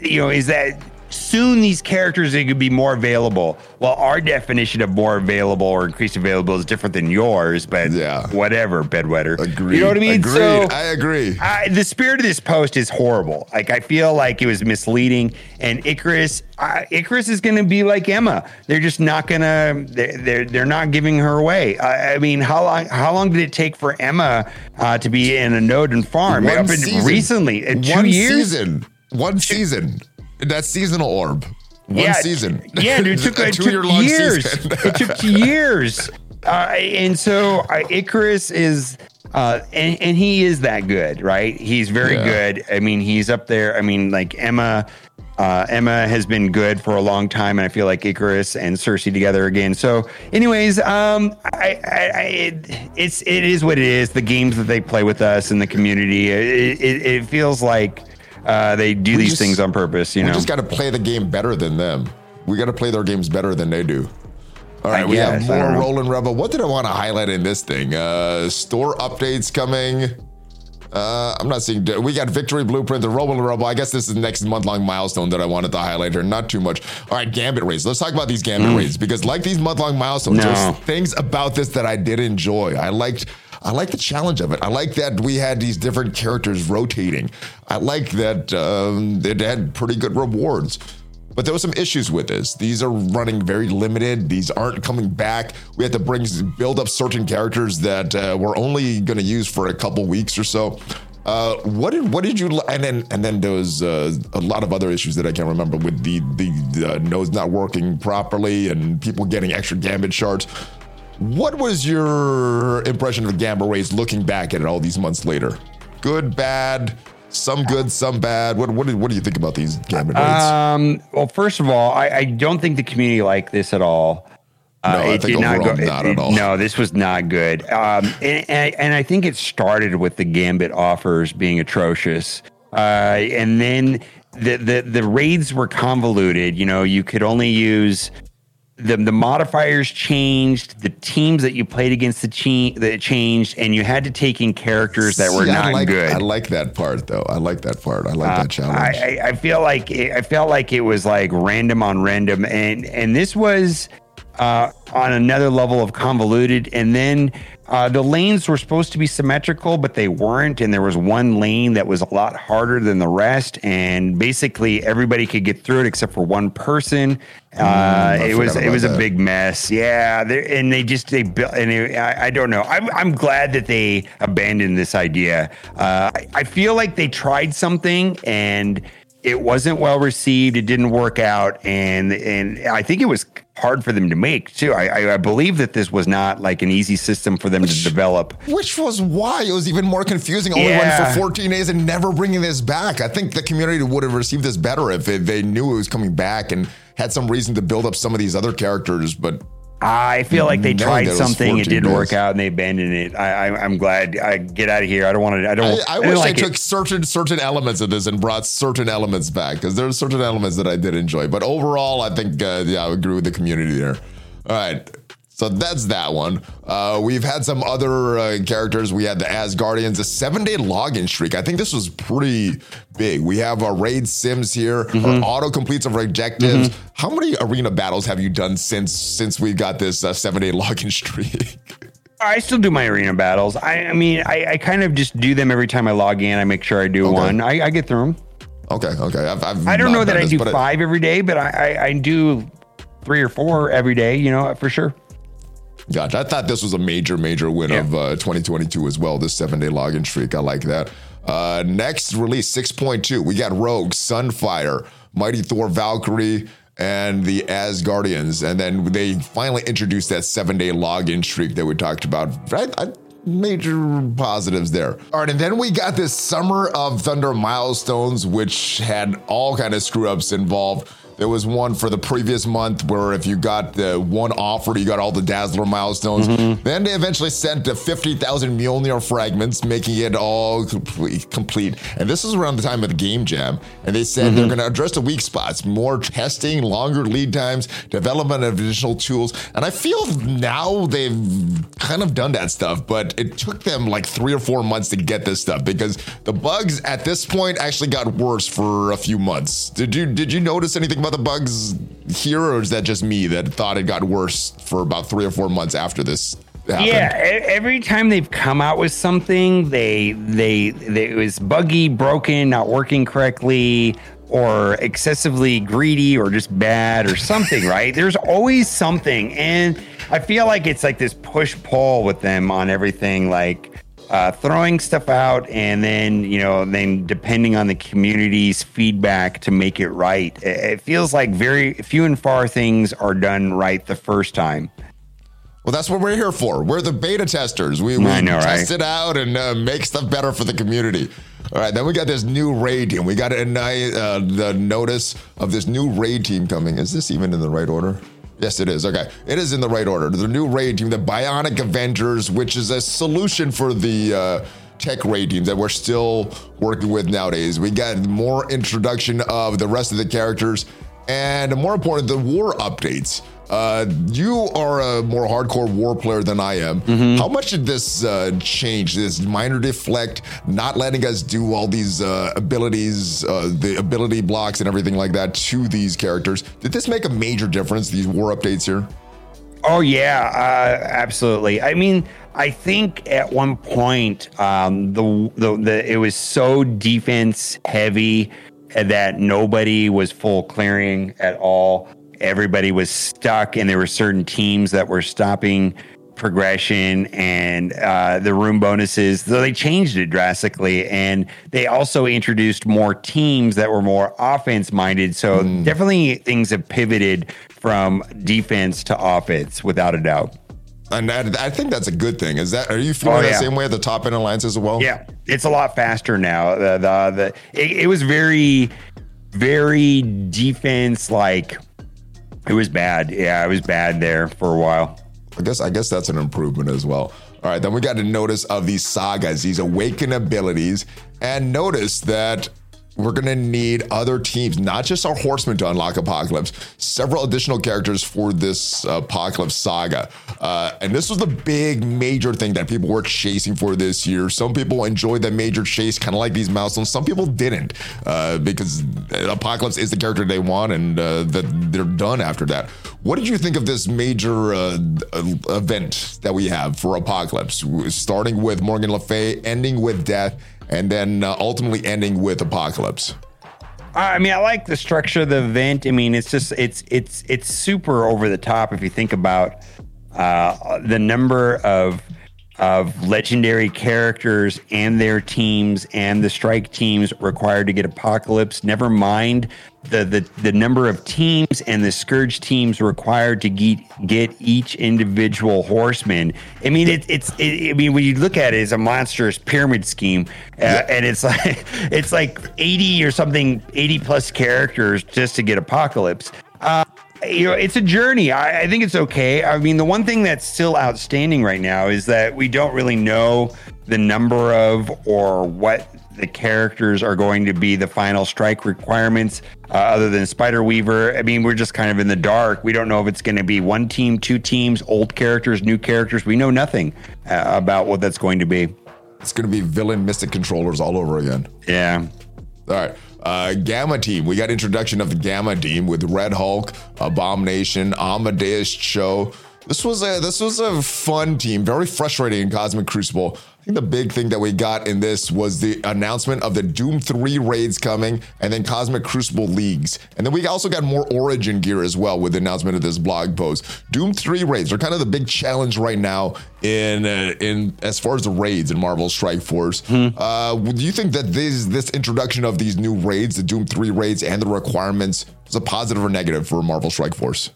you know, is that soon these characters are going to be more available. Well, our definition of more available or increased available is different than yours, but Yeah. whatever, bedwetter. Agreed. You know what I mean? Agreed. So I agree. I, the spirit of this post is horrible. Like I feel like it was misleading. And Ikaris, uh, Ikaris is going to be like Emma. They're just not going to. They're, they're they're not giving her away. I, I mean, how long how long did it take for Emma uh, to be in a node and farm? One season. recently, uh, two One years. season. One season. That's seasonal orb. One yeah, season. Yeah, dude, it took, it took years. it took years. Uh, and so uh, Ikaris is, uh, and, and he is that good, right? He's very Yeah. good. I mean, he's up there. I mean, like Emma, uh, Emma has been good for a long time, and I feel like Ikaris and Sersi together again. So, anyways, um, I, I, I it, it's it is what it is. The games that they play with us in the community, it, it, it feels like uh, they do these just- things on purpose. You know. we know, just got to play the game better than them. We got to play their games better than they do. All right, we have guess, I more. Roland Rebel. What did I want to highlight in this thing? Uh, store updates coming. Uh, I'm not seeing. We got Victory Blueprint, the Roland Rebel. I guess this is the next month long milestone that I wanted to highlight here. Not too much. All right, Gambit raids. Let's talk about these Gambit raids because, like these month long milestones, Mm. No. there's things about this that I did enjoy. I liked. I like the challenge of it. I like that we had these different characters rotating. I like that um, it had pretty good rewards. But there were some issues with this. These are running very limited. These aren't coming back. We had to bring build up certain characters that uh, we're only going to use for a couple weeks or so. Uh, what did what did you and then and then there was uh, a lot of other issues that I can't remember with the the uh, nose not working properly and people getting extra gambit shards. What was your impression of the Gambit raids looking back at it all these months later? Good, bad, some good, some bad. What what do, what do you think about these gambit rays? Um, well, first of all, I, I don't think the community liked this at all. No, I think overall not at all. No, this was not good. Um, and, and, and I think it started with the Gambit offers being atrocious. Uh, and then the, the, the raids were convoluted. You know, you could only use the, the modifiers changed, the teams that you played against the che- that changed, and you had to take in characters that were See, not I like, good. I like that part though. I like that part. I like that uh, challenge. I, I I feel like it, I felt like it was like random on random, and and this was uh, on another level of convoluted. And then uh, the lanes were supposed to be symmetrical, but they weren't. And there was one lane that was a lot harder than the rest, and basically everybody could get through it except for one person. Uh, I it was it was a big mess. Yeah, and they just they built and it, I, I don't know. I'm I'm glad that they abandoned this idea. Uh, I, I feel like they tried something and it wasn't well received. It didn't work out, and and I think it was hard for them to make too. I I, believe that this was not like an easy system for them to develop. Which was why it was even more confusing. Only Yeah. running for 14 days and never bringing this back. I think the community would have received this better if it, they knew it was coming back and had some reason to build up some of these other characters. But I feel like they Knowing tried that it was something, it didn't work out, and they abandoned it. I, I I'm glad. I get out of here. I don't want to. I I, don't. I don't wish like they it. took certain certain elements of this and brought certain elements back because there are certain elements that I did enjoy. But overall, I think uh, yeah, I agree with the community there. All right. So that's that one. Uh, we've had some other uh, characters. We had the Asgardians, a seven day login streak. I think this was pretty big. We have a raid sims here, Mm-hmm. our auto completes of objectives. How many arena battles have you done since since we got this uh, seven day login streak? I still do my arena battles. I, I mean, I, I kind of just do them every time I log in. I make sure I do Okay. one. I, I get through them. okay, okay. I've, I've I don't know that done I do but it- five every day, but I, I, I do three or four every day. You know, for sure. Gotcha. I thought this was a major, major win Yeah. of uh, 2022 as well. This seven day login streak. I like that. Uh, next release 6.2. We got Rogue, Sunfire, Mighty Thor, Valkyrie, and the Asgardians. And then they finally introduced that seven day login streak that we talked about. Right? I, major positives there. All right, and then we got this Summer of Thunder milestones, which had all kind of screw ups involved. There was one for the previous month where if you got the one offer, you got all the Dazzler milestones. Mm-hmm. Then they eventually sent the 50,000 Mjolnir fragments, making it all complete. And this is around the time of the Game Jam. And they said they're mm-hmm. going to address the weak spots, more testing, longer lead times, development of additional tools. And I feel now they've kind of done that stuff, but it took them like three or four months to get this stuff because the bugs at this point actually got worse for a few months. Did you did you notice anything about the bugs here, or is that just me that thought it got worse for about three or four months after this happened? Yeah, every time they've come out with something, they they, they it was buggy, broken, not working correctly, or excessively greedy, or just bad, or something. right? There's always something, and I feel like it's like this push pull with them on everything, like. Uh, throwing stuff out and then you know then depending on the community's feedback to make it right it, feels like very few and far things are done right the first time Well, that's what we're here for. We're the beta testers. We, we know, right? test it out and uh, make stuff better for the community. All right, then we got this new raid team. We got a uh, the notice of this new raid team coming. Is this even in the right order? Yes, it is. Okay, it is in the right order. The new raid team, the Bionic Avengers, which is a solution for the uh, tech raid teams that we're still working with nowadays. We got more introduction of the rest of the characters, and more important, the war updates. Uh, you are a more hardcore war player than I am. How much did this uh, change? This minor deflect, not letting us do all these uh, abilities, uh, the ability blocks, and everything like that to these characters. Did this make a major difference? These war updates here. Oh yeah, uh, absolutely. I mean, I think at one point um, the, the the it was so defense heavy that nobody was full clearing at all. Everybody was stuck, and there were certain teams that were stopping progression and uh, the room bonuses. So they changed it drastically, and they also introduced more teams that were more offense minded. So mm. definitely things have pivoted from defense to offense, without a doubt. And I, I think that's a good thing. Is that are you feeling oh, yeah. the same way at the top end alliance as well? Yeah, it's a lot faster now. The the, the it, it was very very defense like it was bad. Yeah, it was bad there for a while. I guess I guess that's an improvement as well. All right, then we got to notice of these sagas, these awakened abilities, and notice that we're going to need other teams, not just our horsemen to unlock Apocalypse, several additional characters for this uh, Apocalypse saga. Uh, and this was the big major thing that people were chasing for this year. Some people enjoyed that major chase, kind of like these milestones. Some people didn't uh, because Apocalypse is the character they want and uh, that they're done after that. What did you think of this major uh, event that we have for Apocalypse, starting with Morgan Le Fay, ending with Death? And then uh, ultimately ending with Apocalypse. I mean, I like the structure of the event. I mean, it's just it's it's it's super over the top if you think about uh, the number of of legendary characters and their teams and the strike teams required to get apocalypse never mind the the, the number of teams and the scourge teams required to get get each individual horseman i mean it, it's it, i mean when you look at it as a monstrous pyramid scheme uh, yeah. and it's like it's like 80 or something 80 plus characters just to get apocalypse uh, you know, it's a journey. I, I, think it's okay. I mean, the one thing that's still outstanding right now is that we don't really know the number of or what the characters are going to be the final strike requirements uh, other than Spider Weaver. I mean, we're just kind of in the dark. We don't know if it's going to be one team, two teams, old characters, new characters. We know nothing uh, about what that's going to be. It's going to be villain mystic controllers all over again. Yeah. All right. Uh, Gamma Team. We got introduction of the Gamma Team with Red Hulk, Abomination, Amadeus Cho. This was a this was a fun team, very frustrating in Cosmic Crucible. I think the big thing that we got in this was the announcement of the Doom 3 raids coming and then Cosmic Crucible leagues. And then we also got more Origin gear as well with the announcement of this blog post. Doom 3 raids are kind of the big challenge right now in uh, in as far as the raids in Marvel Strike Force. Hmm. Uh, do you think that this this introduction of these new raids, the Doom 3 raids and the requirements is a positive or negative for Marvel Strike Force?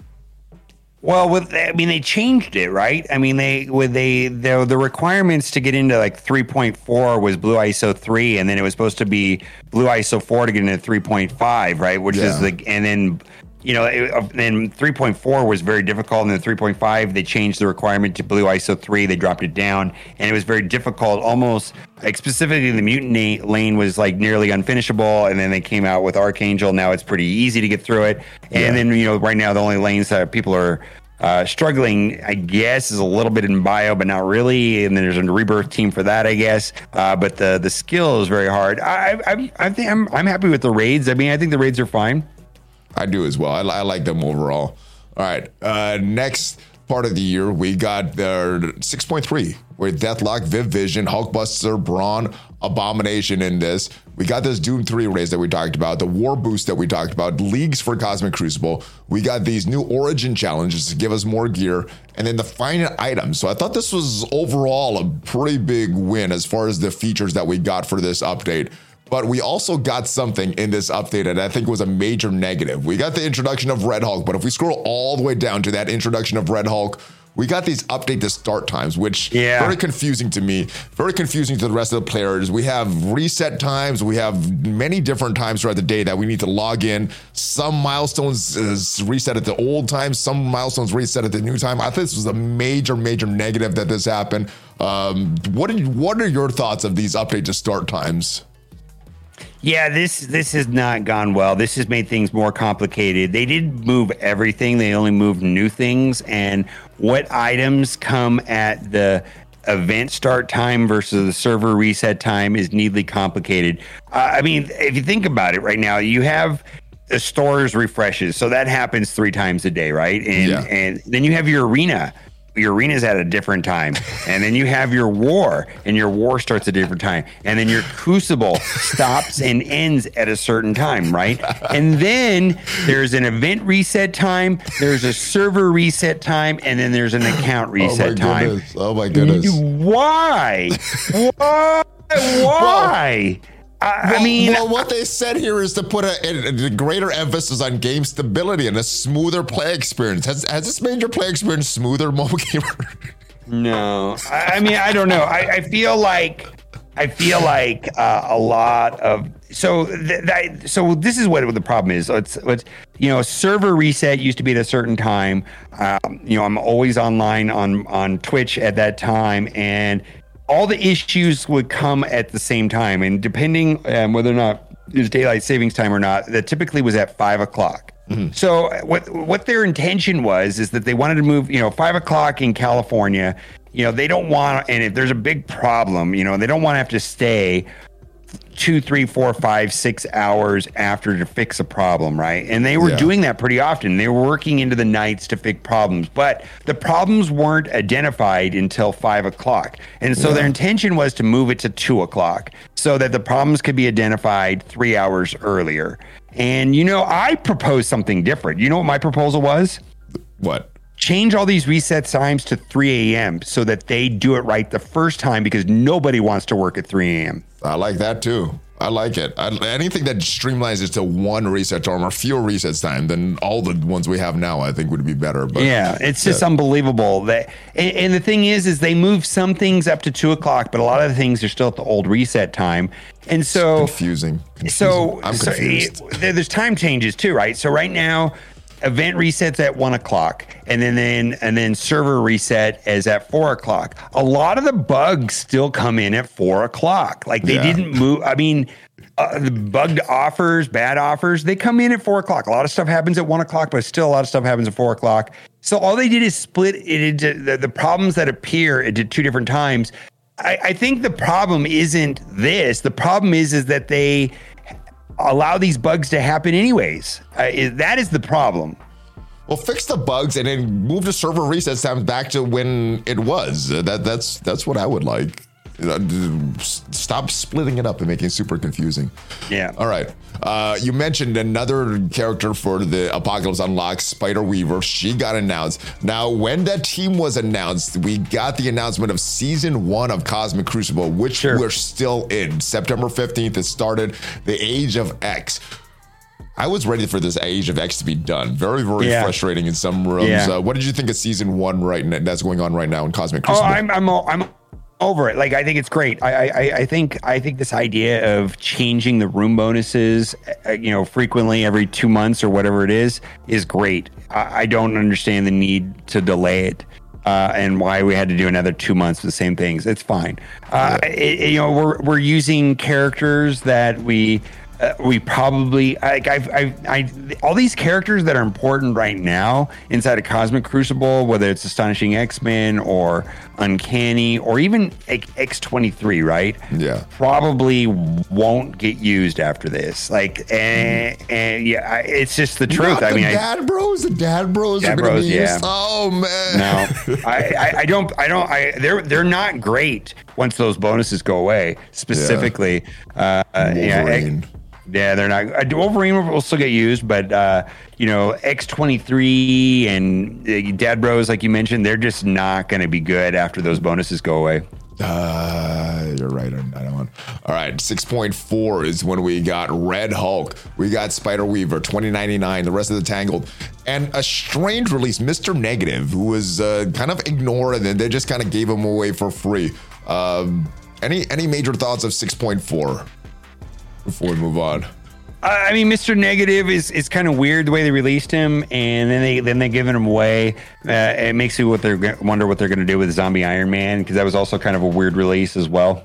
Well, with I mean, they changed it, right? I mean, they with they the the requirements to get into like 3.4 was Blue ISO three, and then it was supposed to be Blue ISO four to get into 3.5, right? Which yeah. is the and then you know, uh, then 3.4 was very difficult, and then 3.5 they changed the requirement to Blue ISO 3. They dropped it down, and it was very difficult. Almost like specifically the mutiny lane was like nearly unfinishable, and then they came out with Archangel. Now it's pretty easy to get through it, and yeah. then you know right now the only lanes that people are uh, struggling, I guess, is a little bit in bio, but not really. And then there's a rebirth team for that, I guess. Uh, but the the skill is very hard. I I, I think I'm I'm happy with the raids. I mean, I think the raids are fine. I do as well. I, I like them overall. All right. Uh, next part of the year, we got their 6.3 with Deathlok, Viv Vision, Hulkbuster, Brawn, Abomination in this. We got this Doom 3 raise that we talked about, the War Boost that we talked about, Leagues for Cosmic Crucible. We got these new Origin challenges to give us more gear, and then the finite items. So I thought this was overall a pretty big win as far as the features that we got for this update. But we also got something in this update that I think was a major negative. We got the introduction of Red Hulk, but if we scroll all the way down to that introduction of Red Hulk, we got these update to start times, which yeah. very confusing to me, very confusing to the rest of the players. We have reset times, we have many different times throughout the day that we need to log in. Some milestones is reset at the old time, some milestones reset at the new time. I think this was a major, major negative that this happened. Um, what are, what are your thoughts of these update to start times? Yeah, this this has not gone well. This has made things more complicated. They did move everything. They only moved new things and what items come at the event start time versus the server reset time is neatly complicated. Uh, I mean, if you think about it right now, you have the stores refreshes. So that happens 3 times a day, right? And yeah. and then you have your arena your arena's at a different time, and then you have your war, and your war starts at a different time, and then your crucible stops and ends at a certain time, right? And then there's an event reset time, there's a server reset time, and then there's an account oh reset oh time. Goodness. Oh my goodness! Why? Why? Why? Well, I, well, I mean, well, what they said here is to put a, a, a, greater emphasis on game stability and a smoother play experience. Has, has this made your play experience smoother, mobile gamer? no, I, I, mean, I don't know. I, I feel like I feel like uh, a lot of so th- that so this is what the problem is. It's, it's you know server reset used to be at a certain time. Um, you know I'm always online on on Twitch at that time, and all the issues would come at the same time, and depending um, whether or not there's daylight savings time or not, that typically was at five o'clock. Mm-hmm. So what what their intention was is that they wanted to move, you know, five o'clock in California. You know, they don't want, and if there's a big problem, you know, they don't want to have to stay two, three, four, five, six hours after to fix a problem, right? And they were yeah. doing that pretty often. They were working into the nights to fix problems, but the problems weren't identified until five o'clock. And so yeah. their intention was to move it to two o'clock so that the problems could be identified three hours earlier. And, you know, I proposed something different. You know what my proposal was? What? Change all these reset times to 3 a.m. so that they do it right the first time because nobody wants to work at 3 a.m. I like that too. I like it. I, anything that streamlines it to one reset time or fewer resets time than all the ones we have now, I think would be better. But yeah, it's just yeah. unbelievable that. And, and, the thing is, is they move some things up to two o'clock, but a lot of the things are still at the old reset time. And so it's confusing. confusing. So I'm confused. So, there's time changes too, right? So right now event resets at one o'clock and then, then and then server reset is at four o'clock. A lot of the bugs still come in at four o'clock. Like they yeah. didn't move i mean uh, the bugged offers bad offers they come in at four o'clock. A lot of stuff happens at one o'clock but still a lot of stuff happens at four o'clock. So all they did is split it into the, the problems that appear into two different times. I, I think the problem isn't this. The problem is is that they allow these bugs to happen anyways. Uh, that is the problem. Well, fix the bugs and then move the server reset times back to when it was. Uh, that that's that's what I would like. Uh, stop splitting it up and making it super confusing. Yeah. All right. Uh, you mentioned another character for the Apocalypse Unlocked, Spider Weaver. She got announced. Now, when that team was announced, we got the announcement of season one of Cosmic Crucible, which sure. we're still in. September 15th, it started the Age of X. I was ready for this Age of X to be done. Very, very yeah. frustrating in some rooms. Yeah. Uh, what did you think of season one right now, that's going on right now in Cosmic oh, Crucible? Oh, I'm, I'm, I'm over it. Like I think it's great. I, I I think I think this idea of changing the room bonuses, uh, you know, frequently every two months or whatever it is, is great. I, I don't understand the need to delay it. Uh, and why we had to do another two months for the same things. It's fine. Uh, it, you know, we're we're using characters that we uh, we probably like I've, I've, I all these characters that are important right now inside a Cosmic Crucible, whether it's Astonishing X Men or Uncanny or even X twenty three, right? Yeah, probably won't get used after this. Like, and, and yeah, it's just the truth. Not I mean, Dad I, Bros, the Dad Bros, Dad Bros, yeah. Used. Oh man, no, I, I, I, don't, I don't, I they're they're not great once those bonuses go away. Specifically, yeah. uh, yeah. Yeah, they're not. Uh, Wolverine will still get used, but uh, you know, X twenty three and uh, Dad Bros, like you mentioned, they're just not going to be good after those bonuses go away. Uh, you're right on that one. All right, 6.4 is when we got Red Hulk, we got Spider Weaver, 2099, the rest of the Tangled, and a strange release, Mr. Negative, who was uh, kind of ignored, and they just kind of gave him away for free. Um, any any major thoughts of 6.4? Before we move on? I mean, Mr. Negative is, is kind of weird the way they released him, and then they then they giving him away. Uh, it makes you what they're wonder what they're going to do with Zombie Iron Man because that was also kind of a weird release as well.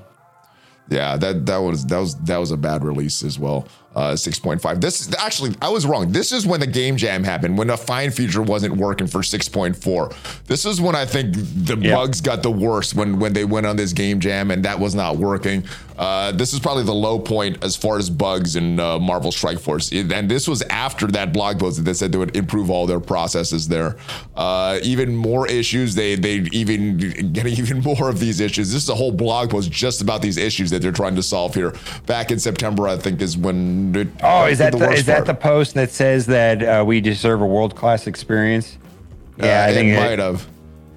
Yeah, that that was that was that was a bad release as well. Uh, six point five. This is actually I was wrong. This is when the game jam happened when the fine feature wasn't working for six point four. This is when I think the bugs got the worst when when they went on this game jam and that was not working. Uh, this is probably the low point as far as bugs in uh, Marvel Strike Force. And this was after that blog post that they said they would improve all their processes there. Uh, even more issues. They they even getting even more of these issues. This is a whole blog post just about these issues that they're trying to solve here. Back in September, I think is when. It, oh, is that the, is that the post that says that uh, we deserve a world class experience? Yeah, I think it might have.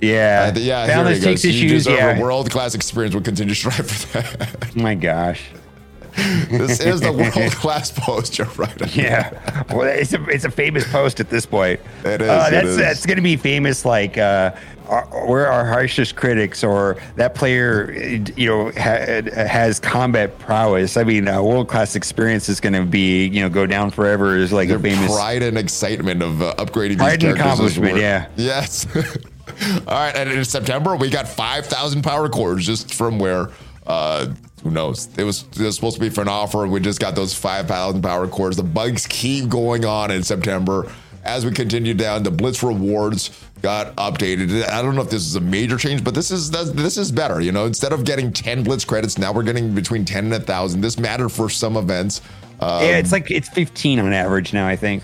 Yeah, uh, yeah. Here takes issues. You deserve yeah. a world class experience. We'll continue to strive for that. Oh my gosh. this is the world class post. You're right. Yeah, well, it's a it's a famous post at this point. It is. Uh, that's it is. that's going to be famous. Like, uh, our, we're our harshest critics, or that player, you know, ha- has combat prowess. I mean, a world class experience is going to be, you know, go down forever. Is like Their a famous pride and excitement of uh, upgrading. Pride these and accomplishment. Yeah. Yes. All right, and in September we got five thousand power cores just from where. Uh, who knows? It was, it was supposed to be for an offer, we just got those five thousand power cores. The bugs keep going on in September as we continue down. The Blitz rewards got updated. I don't know if this is a major change, but this is this is better. You know, instead of getting ten Blitz credits, now we're getting between ten and a thousand. This mattered for some events. Um, yeah, it's like it's fifteen on average now. I think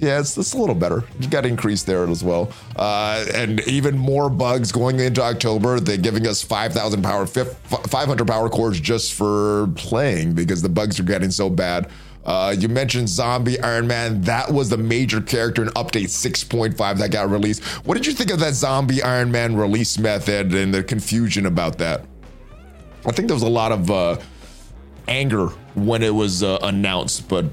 yeah, it's, it's a little better. You got increased there as well. Uh, and even more bugs going into October. They're giving us 5,000 power, 500 power cores just for playing because the bugs are getting so bad. Uh, you mentioned Zombie Iron Man. That was the major character in update 6.5 that got released. What did you think of that Zombie Iron Man release method and the confusion about that? I think there was a lot of uh, anger when it was uh, announced, but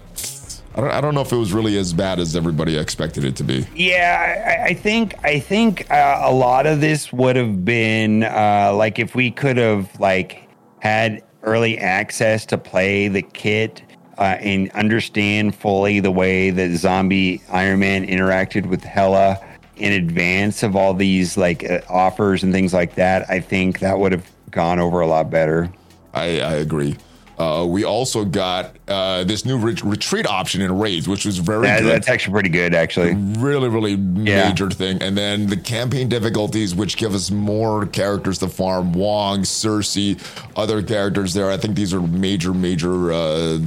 I don't, I don't know if it was really as bad as everybody expected it to be. Yeah, I, I think I think uh, a lot of this would have been uh, like if we could have like had early access to play the kit uh, and understand fully the way that Zombie Iron Man interacted with Hela in advance of all these like uh, offers and things like that. I think that would have gone over a lot better. I, I agree. Uh, we also got uh, this new re- retreat option in raids, which was very that, good. That's actually pretty good, actually. Really, really yeah. major thing. And then the campaign difficulties, which give us more characters to farm. Wong, Sersi, other characters there. I think these are major, major. Uh,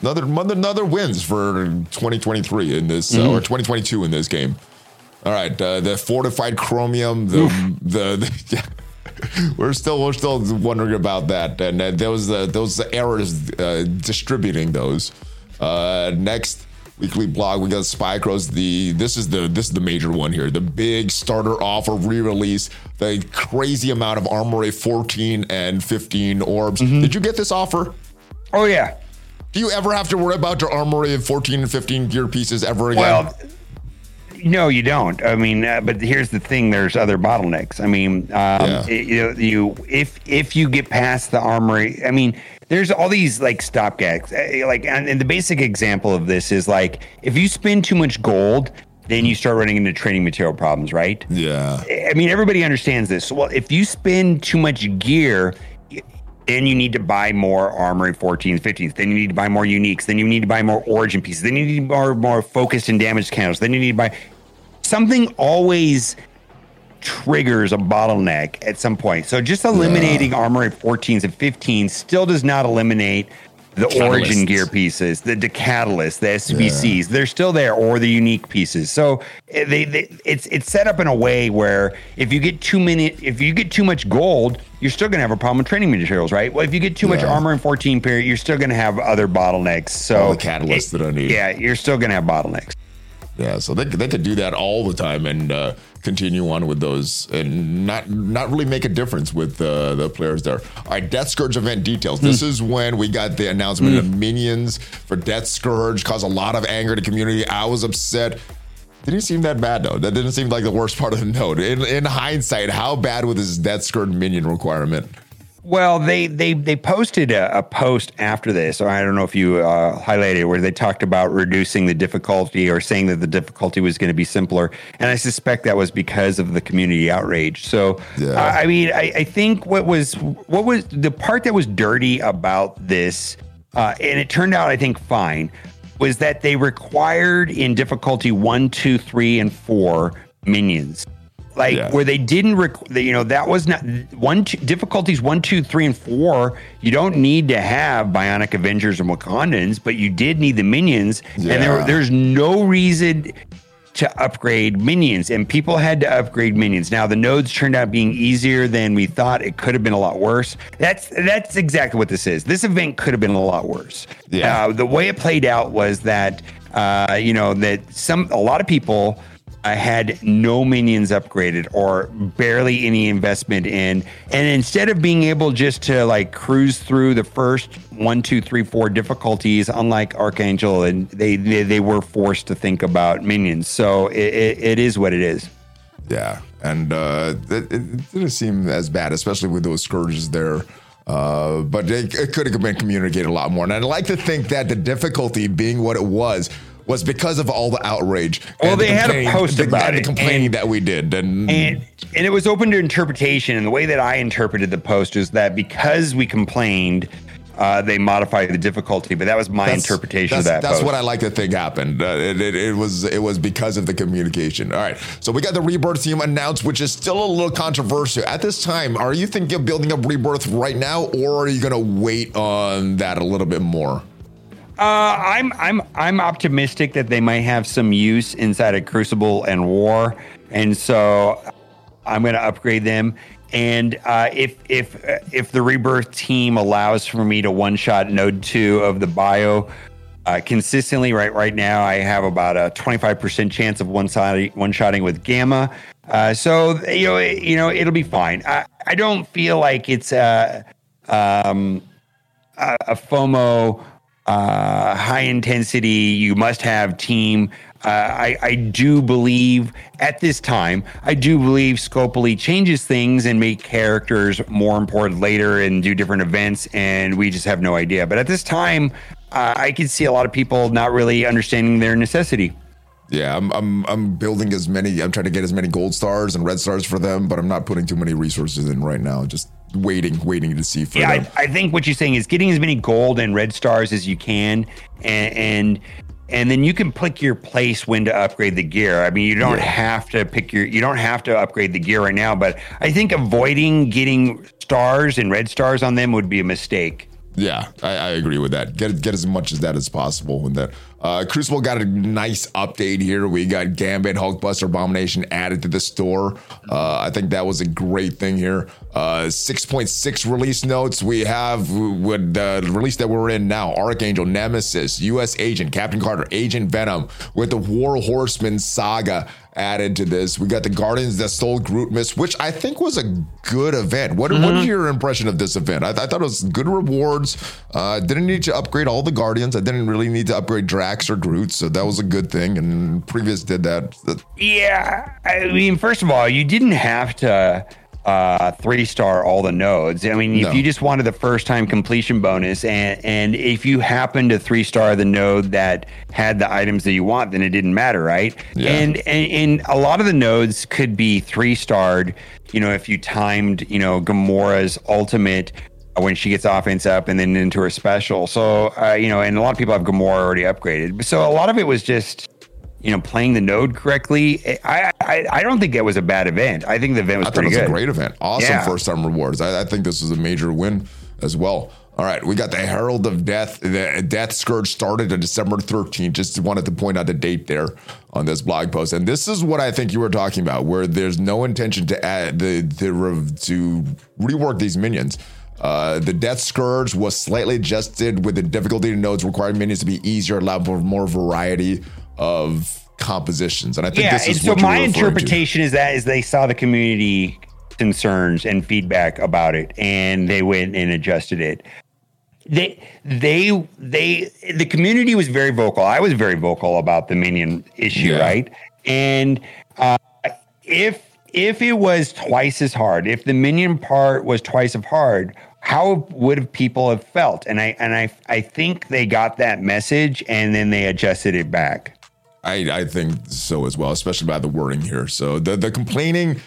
another another wins for 2023 in this uh, mm-hmm. or 2022 in this game. All right, uh, the fortified chromium, the the, the yeah we're still we're still wondering about that, and uh, those uh, those errors uh, distributing those. Uh, next weekly blog, we got Spycrows. The this is the this is the major one here. The big starter offer re-release. The crazy amount of Armory 14 and 15 orbs. Mm-hmm. Did you get this offer? Oh yeah. Do you ever have to worry about your Armory 14 and 15 gear pieces ever again? Well, no, you don't. I mean, uh, but here's the thing: there's other bottlenecks. I mean, um, yeah. you, you if if you get past the armory, I mean, there's all these like stopgaps. Uh, like, and, and the basic example of this is like if you spend too much gold, then you start running into training material problems, right? Yeah. I mean, everybody understands this. Well, if you spend too much gear, then you need to buy more armory 14s, 15s. Then you need to buy more uniques. Then you need to buy more origin pieces. Then you need to buy more focused and damage candles. Then you need to buy something always triggers a bottleneck at some point. So just eliminating yeah. armory 14s and 15s still does not eliminate the Catalysts. origin gear pieces, the decatalysts, the SBCs. Yeah. They're still there, or the unique pieces. So eh, they, they, it's it's set up in a way where if you get too many, if you get too much gold, you're still going to have a problem with training materials, right? Well, if you get too yeah. much armor in 14 period, you're still going to have other bottlenecks. So All the catalysts it, that I need. Yeah, you're still going to have bottlenecks. Yeah, so they, they could do that all the time and uh, continue on with those and not not really make a difference with uh, the players there. All right, Death Scourge event details. Mm. This is when we got the announcement mm. of minions for Death Scourge, caused a lot of anger to the community. I was upset. Didn't seem that bad though. That didn't seem like the worst part of the note. In, in hindsight, how bad was this Death Scourge minion requirement? Well, they they they posted a, a, post after this, or I don't know if you uh, highlighted where they talked about reducing the difficulty or saying that the difficulty was going to be simpler, and I suspect that was because of the community outrage. So, yeah. I mean, I, I, think what was what was the part that was dirty about this, uh, and it turned out I think fine, was that they required in difficulty one, two, three, and four minions like Yeah. where they didn't rec- you know that was not one two, difficulties one two three and four you don't need to have bionic avengers and wakandans but you did need the minions. And there, there's no reason to upgrade minions and people had to upgrade minions. Now the nodes turned out being easier than we thought. It could have been a lot worse. That's that's exactly what this is. This event could have been a lot worse. Yeah. Uh, the way it played out was that uh, you know that some a lot of people uh, had no minions upgraded or barely any investment in and instead of being able just to like cruise through the first one two three four difficulties unlike archangel and they they, they were forced to think about minions so it, it, it is what it is Yeah, and uh, it, it didn't seem as bad, especially with those scourges there. Uh, but it, it could have been communicated a lot more. And I'd like to think that the difficulty being what it was was because of all the outrage. Well, and the they had a post the, about the it, complaining and- that we did, and, and and it was open to interpretation and the way that i interpreted the post is that because we complained uh, they modified the difficulty but that was my That's- interpretation that's, of that That's post. what I like to think happened. Uh, it, it, it was it was because of the communication. All right, so we got the rebirth team announced, which is still a little controversial at this time. Are you thinking of building up rebirth right now, or are you going to wait on that a little bit more? Uh, I'm I'm I'm optimistic that they might have some use inside of Crucible and War, and so I'm going to upgrade them. And uh, if if if the Rebirth team allows for me to one shot Node Two of the bio uh, consistently, right right now I have about a 25% chance of one one shotting with Gamma. Uh, so you know you know it'll be fine. I I don't feel like it's a um a, a FOMO, uh, high intensity, you must have team. Uh, I, I do believe at this time, I do believe Scopely changes things and make characters more important later and do different events, and we just have no idea. But at this time, uh, I can see a lot of people not really understanding their necessity. Yeah, I'm, I'm I'm building as many. I'm trying to get as many gold stars and red stars for them, but I'm not putting too many resources in right now. Just waiting, waiting to see for Yeah, them. I, I think what you're saying is getting as many gold and red stars as you can, and and, and then you can pick your place when to upgrade the gear. I mean, you don't Yeah. have to pick your, you don't have to upgrade the gear right now. But I think avoiding getting stars and red stars on them would be a mistake. Yeah, I, I agree with that. Get get as much as that as possible. And that uh, Crucible got a nice update here. We got Gambit, Hulkbuster, Abomination added to the store. Uh, I think that was a great thing here. Uh, 6.6 release notes. We have with the release that we're in now: Archangel, Nemesis, U.S. Agent, Captain Carter, Agent Venom, with the War Horseman saga added to this. We got the Guardians that stole Grootmas, which I think was a good event. What, what is your impression of this event? I, I thought it was good rewards. Uh, didn't need to upgrade all the Guardians. I didn't really need to upgrade Drax or Groot, so that was a good thing. And previous did that. That- Yeah, I mean, first of all, you didn't have to uh, three star all the nodes. I mean, No. if you just wanted the first time completion bonus, and and if you happen to three star the node that had the items that you want, then it didn't matter, right? Yeah. And, and and a lot of the nodes could be three starred. You know, if you timed, you know, Gamora's ultimate when she gets offense up and then into her special. So, uh, you know, and a lot of people have Gamora already upgraded. So a lot of it was just you know, playing the node correctly. I, I I don't think it was a bad event. I think the event was I thought it was good. a great event. Awesome Yeah. first time rewards. I, I think this was a major win as well. All right, we got the Herald of Death. The Death Scourge started on December 13th. Just wanted to point out the date there on this blog post. And this is what I think you were talking about, where there's no intention to add the, the to rework these minions. Uh, the Death Scourge was slightly adjusted with the difficulty nodes requiring minions to be easier, allow for more variety of compositions. And I think yeah, this is so what my referring to. interpretation is that is they saw the community concerns and feedback about it, and they went and adjusted it. They they they the community was very vocal. I was very vocal about the minion issue, Yeah. right? And uh, if if it was twice as hard, if the minion part was twice as hard, how would have people have felt? And I and I I think they got that message and then they adjusted it back. I, I think so as well, especially by the wording here. So the the complaining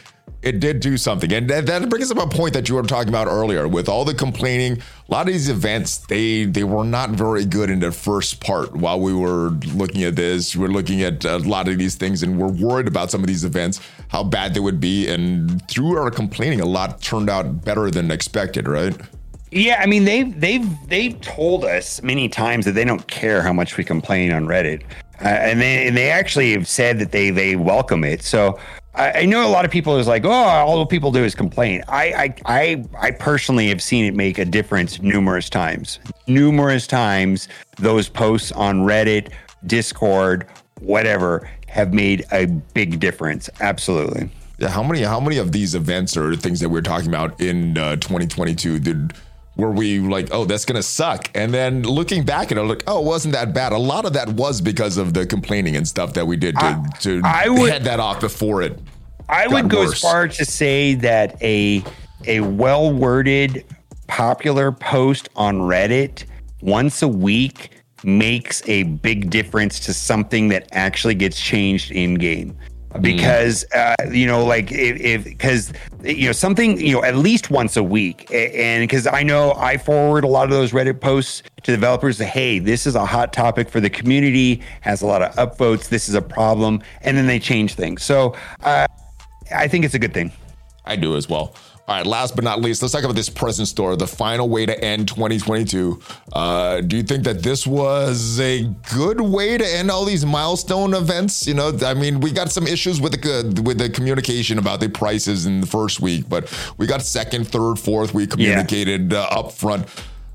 it did do something. And that, that brings up a point that you were talking about earlier with all the complaining. A lot of these events, they they were not very good in the first part while we were looking at this. We're looking at a lot of these things and we're worried about some of these events, how bad they would be. And through our complaining, a lot turned out better than expected, right? Yeah, I mean they've they've they've told us many times that they don't care how much we complain on Reddit, uh, and they and they actually have said that they they welcome it. So I, I know a lot of people is like, oh, all people do is complain. I, I I I personally have seen it make a difference numerous times. Numerous times, those posts on Reddit, Discord, whatever, have made a big difference. Absolutely. Yeah, how many how many of these events or things that we're talking about in uh, 2022 did were we like, oh, that's gonna suck? And then looking back at it, like, oh, it wasn't that bad. A lot of that was because of the complaining and stuff that we did to, I, to I would, head that off before it. I would go worse. as far to say that a a well worded, popular post on Reddit once a week makes a big difference to something that actually gets changed in game because uh, you know like if because you know something you know at least once a week and because i know i forward a lot of those reddit posts to developers that hey this is a hot topic for the community has a lot of upvotes this is a problem and then they change things. So uh, i think it's a good thing. I do as well all right, last but not least, let's talk about this present store, the final way to end 2022. Uh, do you think that this was a good way to end all these milestone events? You know, I mean, we got some issues with the with the communication about the prices in the first week, but we got second, third, fourth We communicated yeah. uh, up front.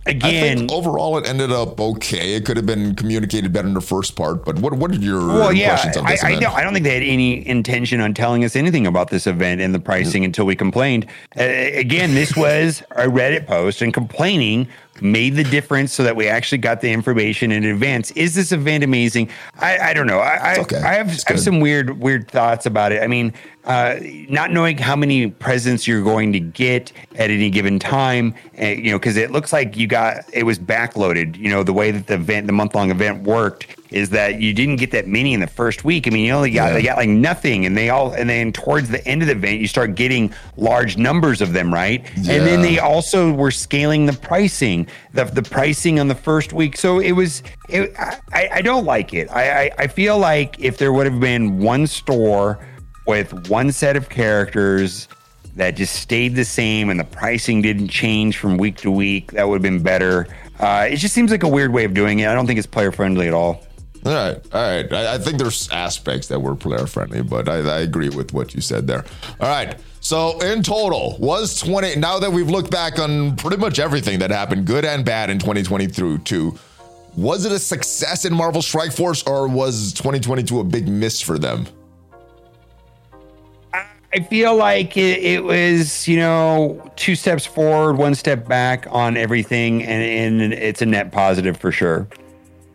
Again, I think overall it ended up okay. It could have been communicated better in the first part, but what what are your well, yeah, this I, don't, I don't think they had any intention on telling us anything about this event and the pricing mm-hmm. until we complained. Uh, again, this was a Reddit post and complaining made the difference so that we actually got the information in advance. Is this event amazing? I, I don't know. I, okay. I, I have, I have some weird weird thoughts about it. I mean, uh, not knowing how many presents you're going to get at any given time, uh, you know, because it looks like you got it was backloaded. You know, the way that the event, the month long event worked is that you didn't get that many in the first week. I mean, you only got yeah. they got like nothing, and they all and then towards the end of the event, you start getting large numbers of them, right? Yeah. And then they also were scaling the pricing, the the pricing on the first week. So it was, it, I I don't like it. I, I I feel like if there would have been one store with one set of characters that just stayed the same and the pricing didn't change from week to week, that would have been better. Uh, it just seems like a weird way of doing it. I don't think it's player friendly at all. All right, all right. I, I, think there's aspects that were player friendly, but I, I, agree with what you said there. All right. So in total, was 20. Now that we've looked back on pretty much everything that happened, good and bad, in 2022, was it a success in Marvel Strike Force, or was 2022 a big miss for them? I feel like it, it, was, you know, two steps forward, one step back on everything, and, and it's a net positive for sure.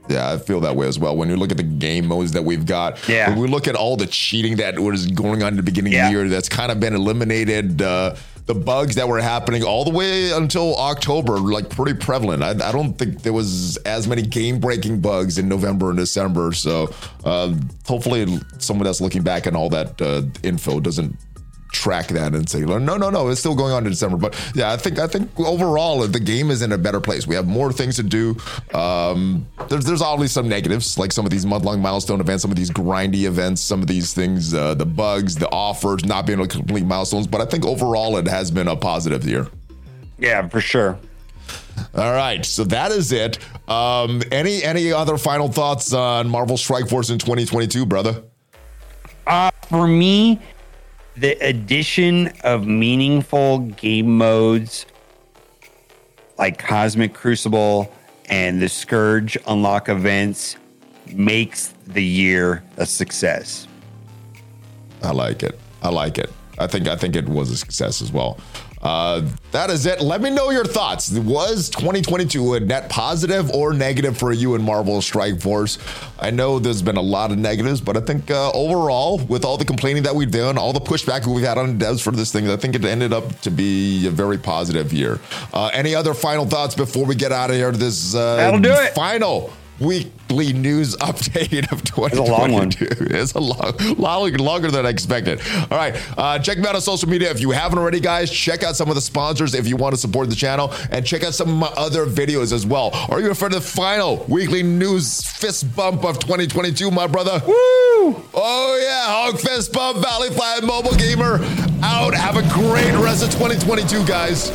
Yeah, I feel that way as well. When you look at the game modes that we've got, yeah. when we look at all the cheating that was going on in the beginning yeah. of the year, that's kind of been eliminated. Uh, the bugs that were happening all the way until October, like pretty prevalent. I, I don't think there was as many game breaking bugs in November and December. So uh, hopefully, someone that's looking back on all that uh, info doesn't track that and say, no, no, no, it's still going on in December. But yeah, I think I think overall the game is in a better place. We have more things to do. Um, there's there's obviously some negatives, like some of these month long milestone events, some of these grindy events, some of these things, uh, the bugs, the offers, not being able to complete milestones. But I think overall it has been a positive year. Yeah, for sure. All right, so that is it. Um, any any other final thoughts on Marvel Strike Force in 2022, brother? Uh, for me, the addition of meaningful game modes like Cosmic Crucible and the Scourge unlock events makes the year a success. I like it. I like it. I think I think it was a success as well. Uh, that is it. Let me know your thoughts. Was 2022 a net positive or negative for you in Marvel Strike Force? I know there's been a lot of negatives, but I think uh, overall, with all the complaining that we've done, all the pushback we've had on devs for this thing, I think it ended up to be a very positive year. Uh, any other final thoughts before we get out of here? This uh, That'll do it. Final weekly news update of 2022. It's a long one. It's a long, long longer than I expected. All right. Uh, check me out on social media. If you haven't already, guys, check out some of the sponsors if you want to support the channel and check out some of my other videos as well. Are you for the final weekly news fist bump of 2022, my brother? Woo! Oh, yeah. Hog fist bump, Valley Flat Mobile Gamer out. Have a great rest of 2022, guys.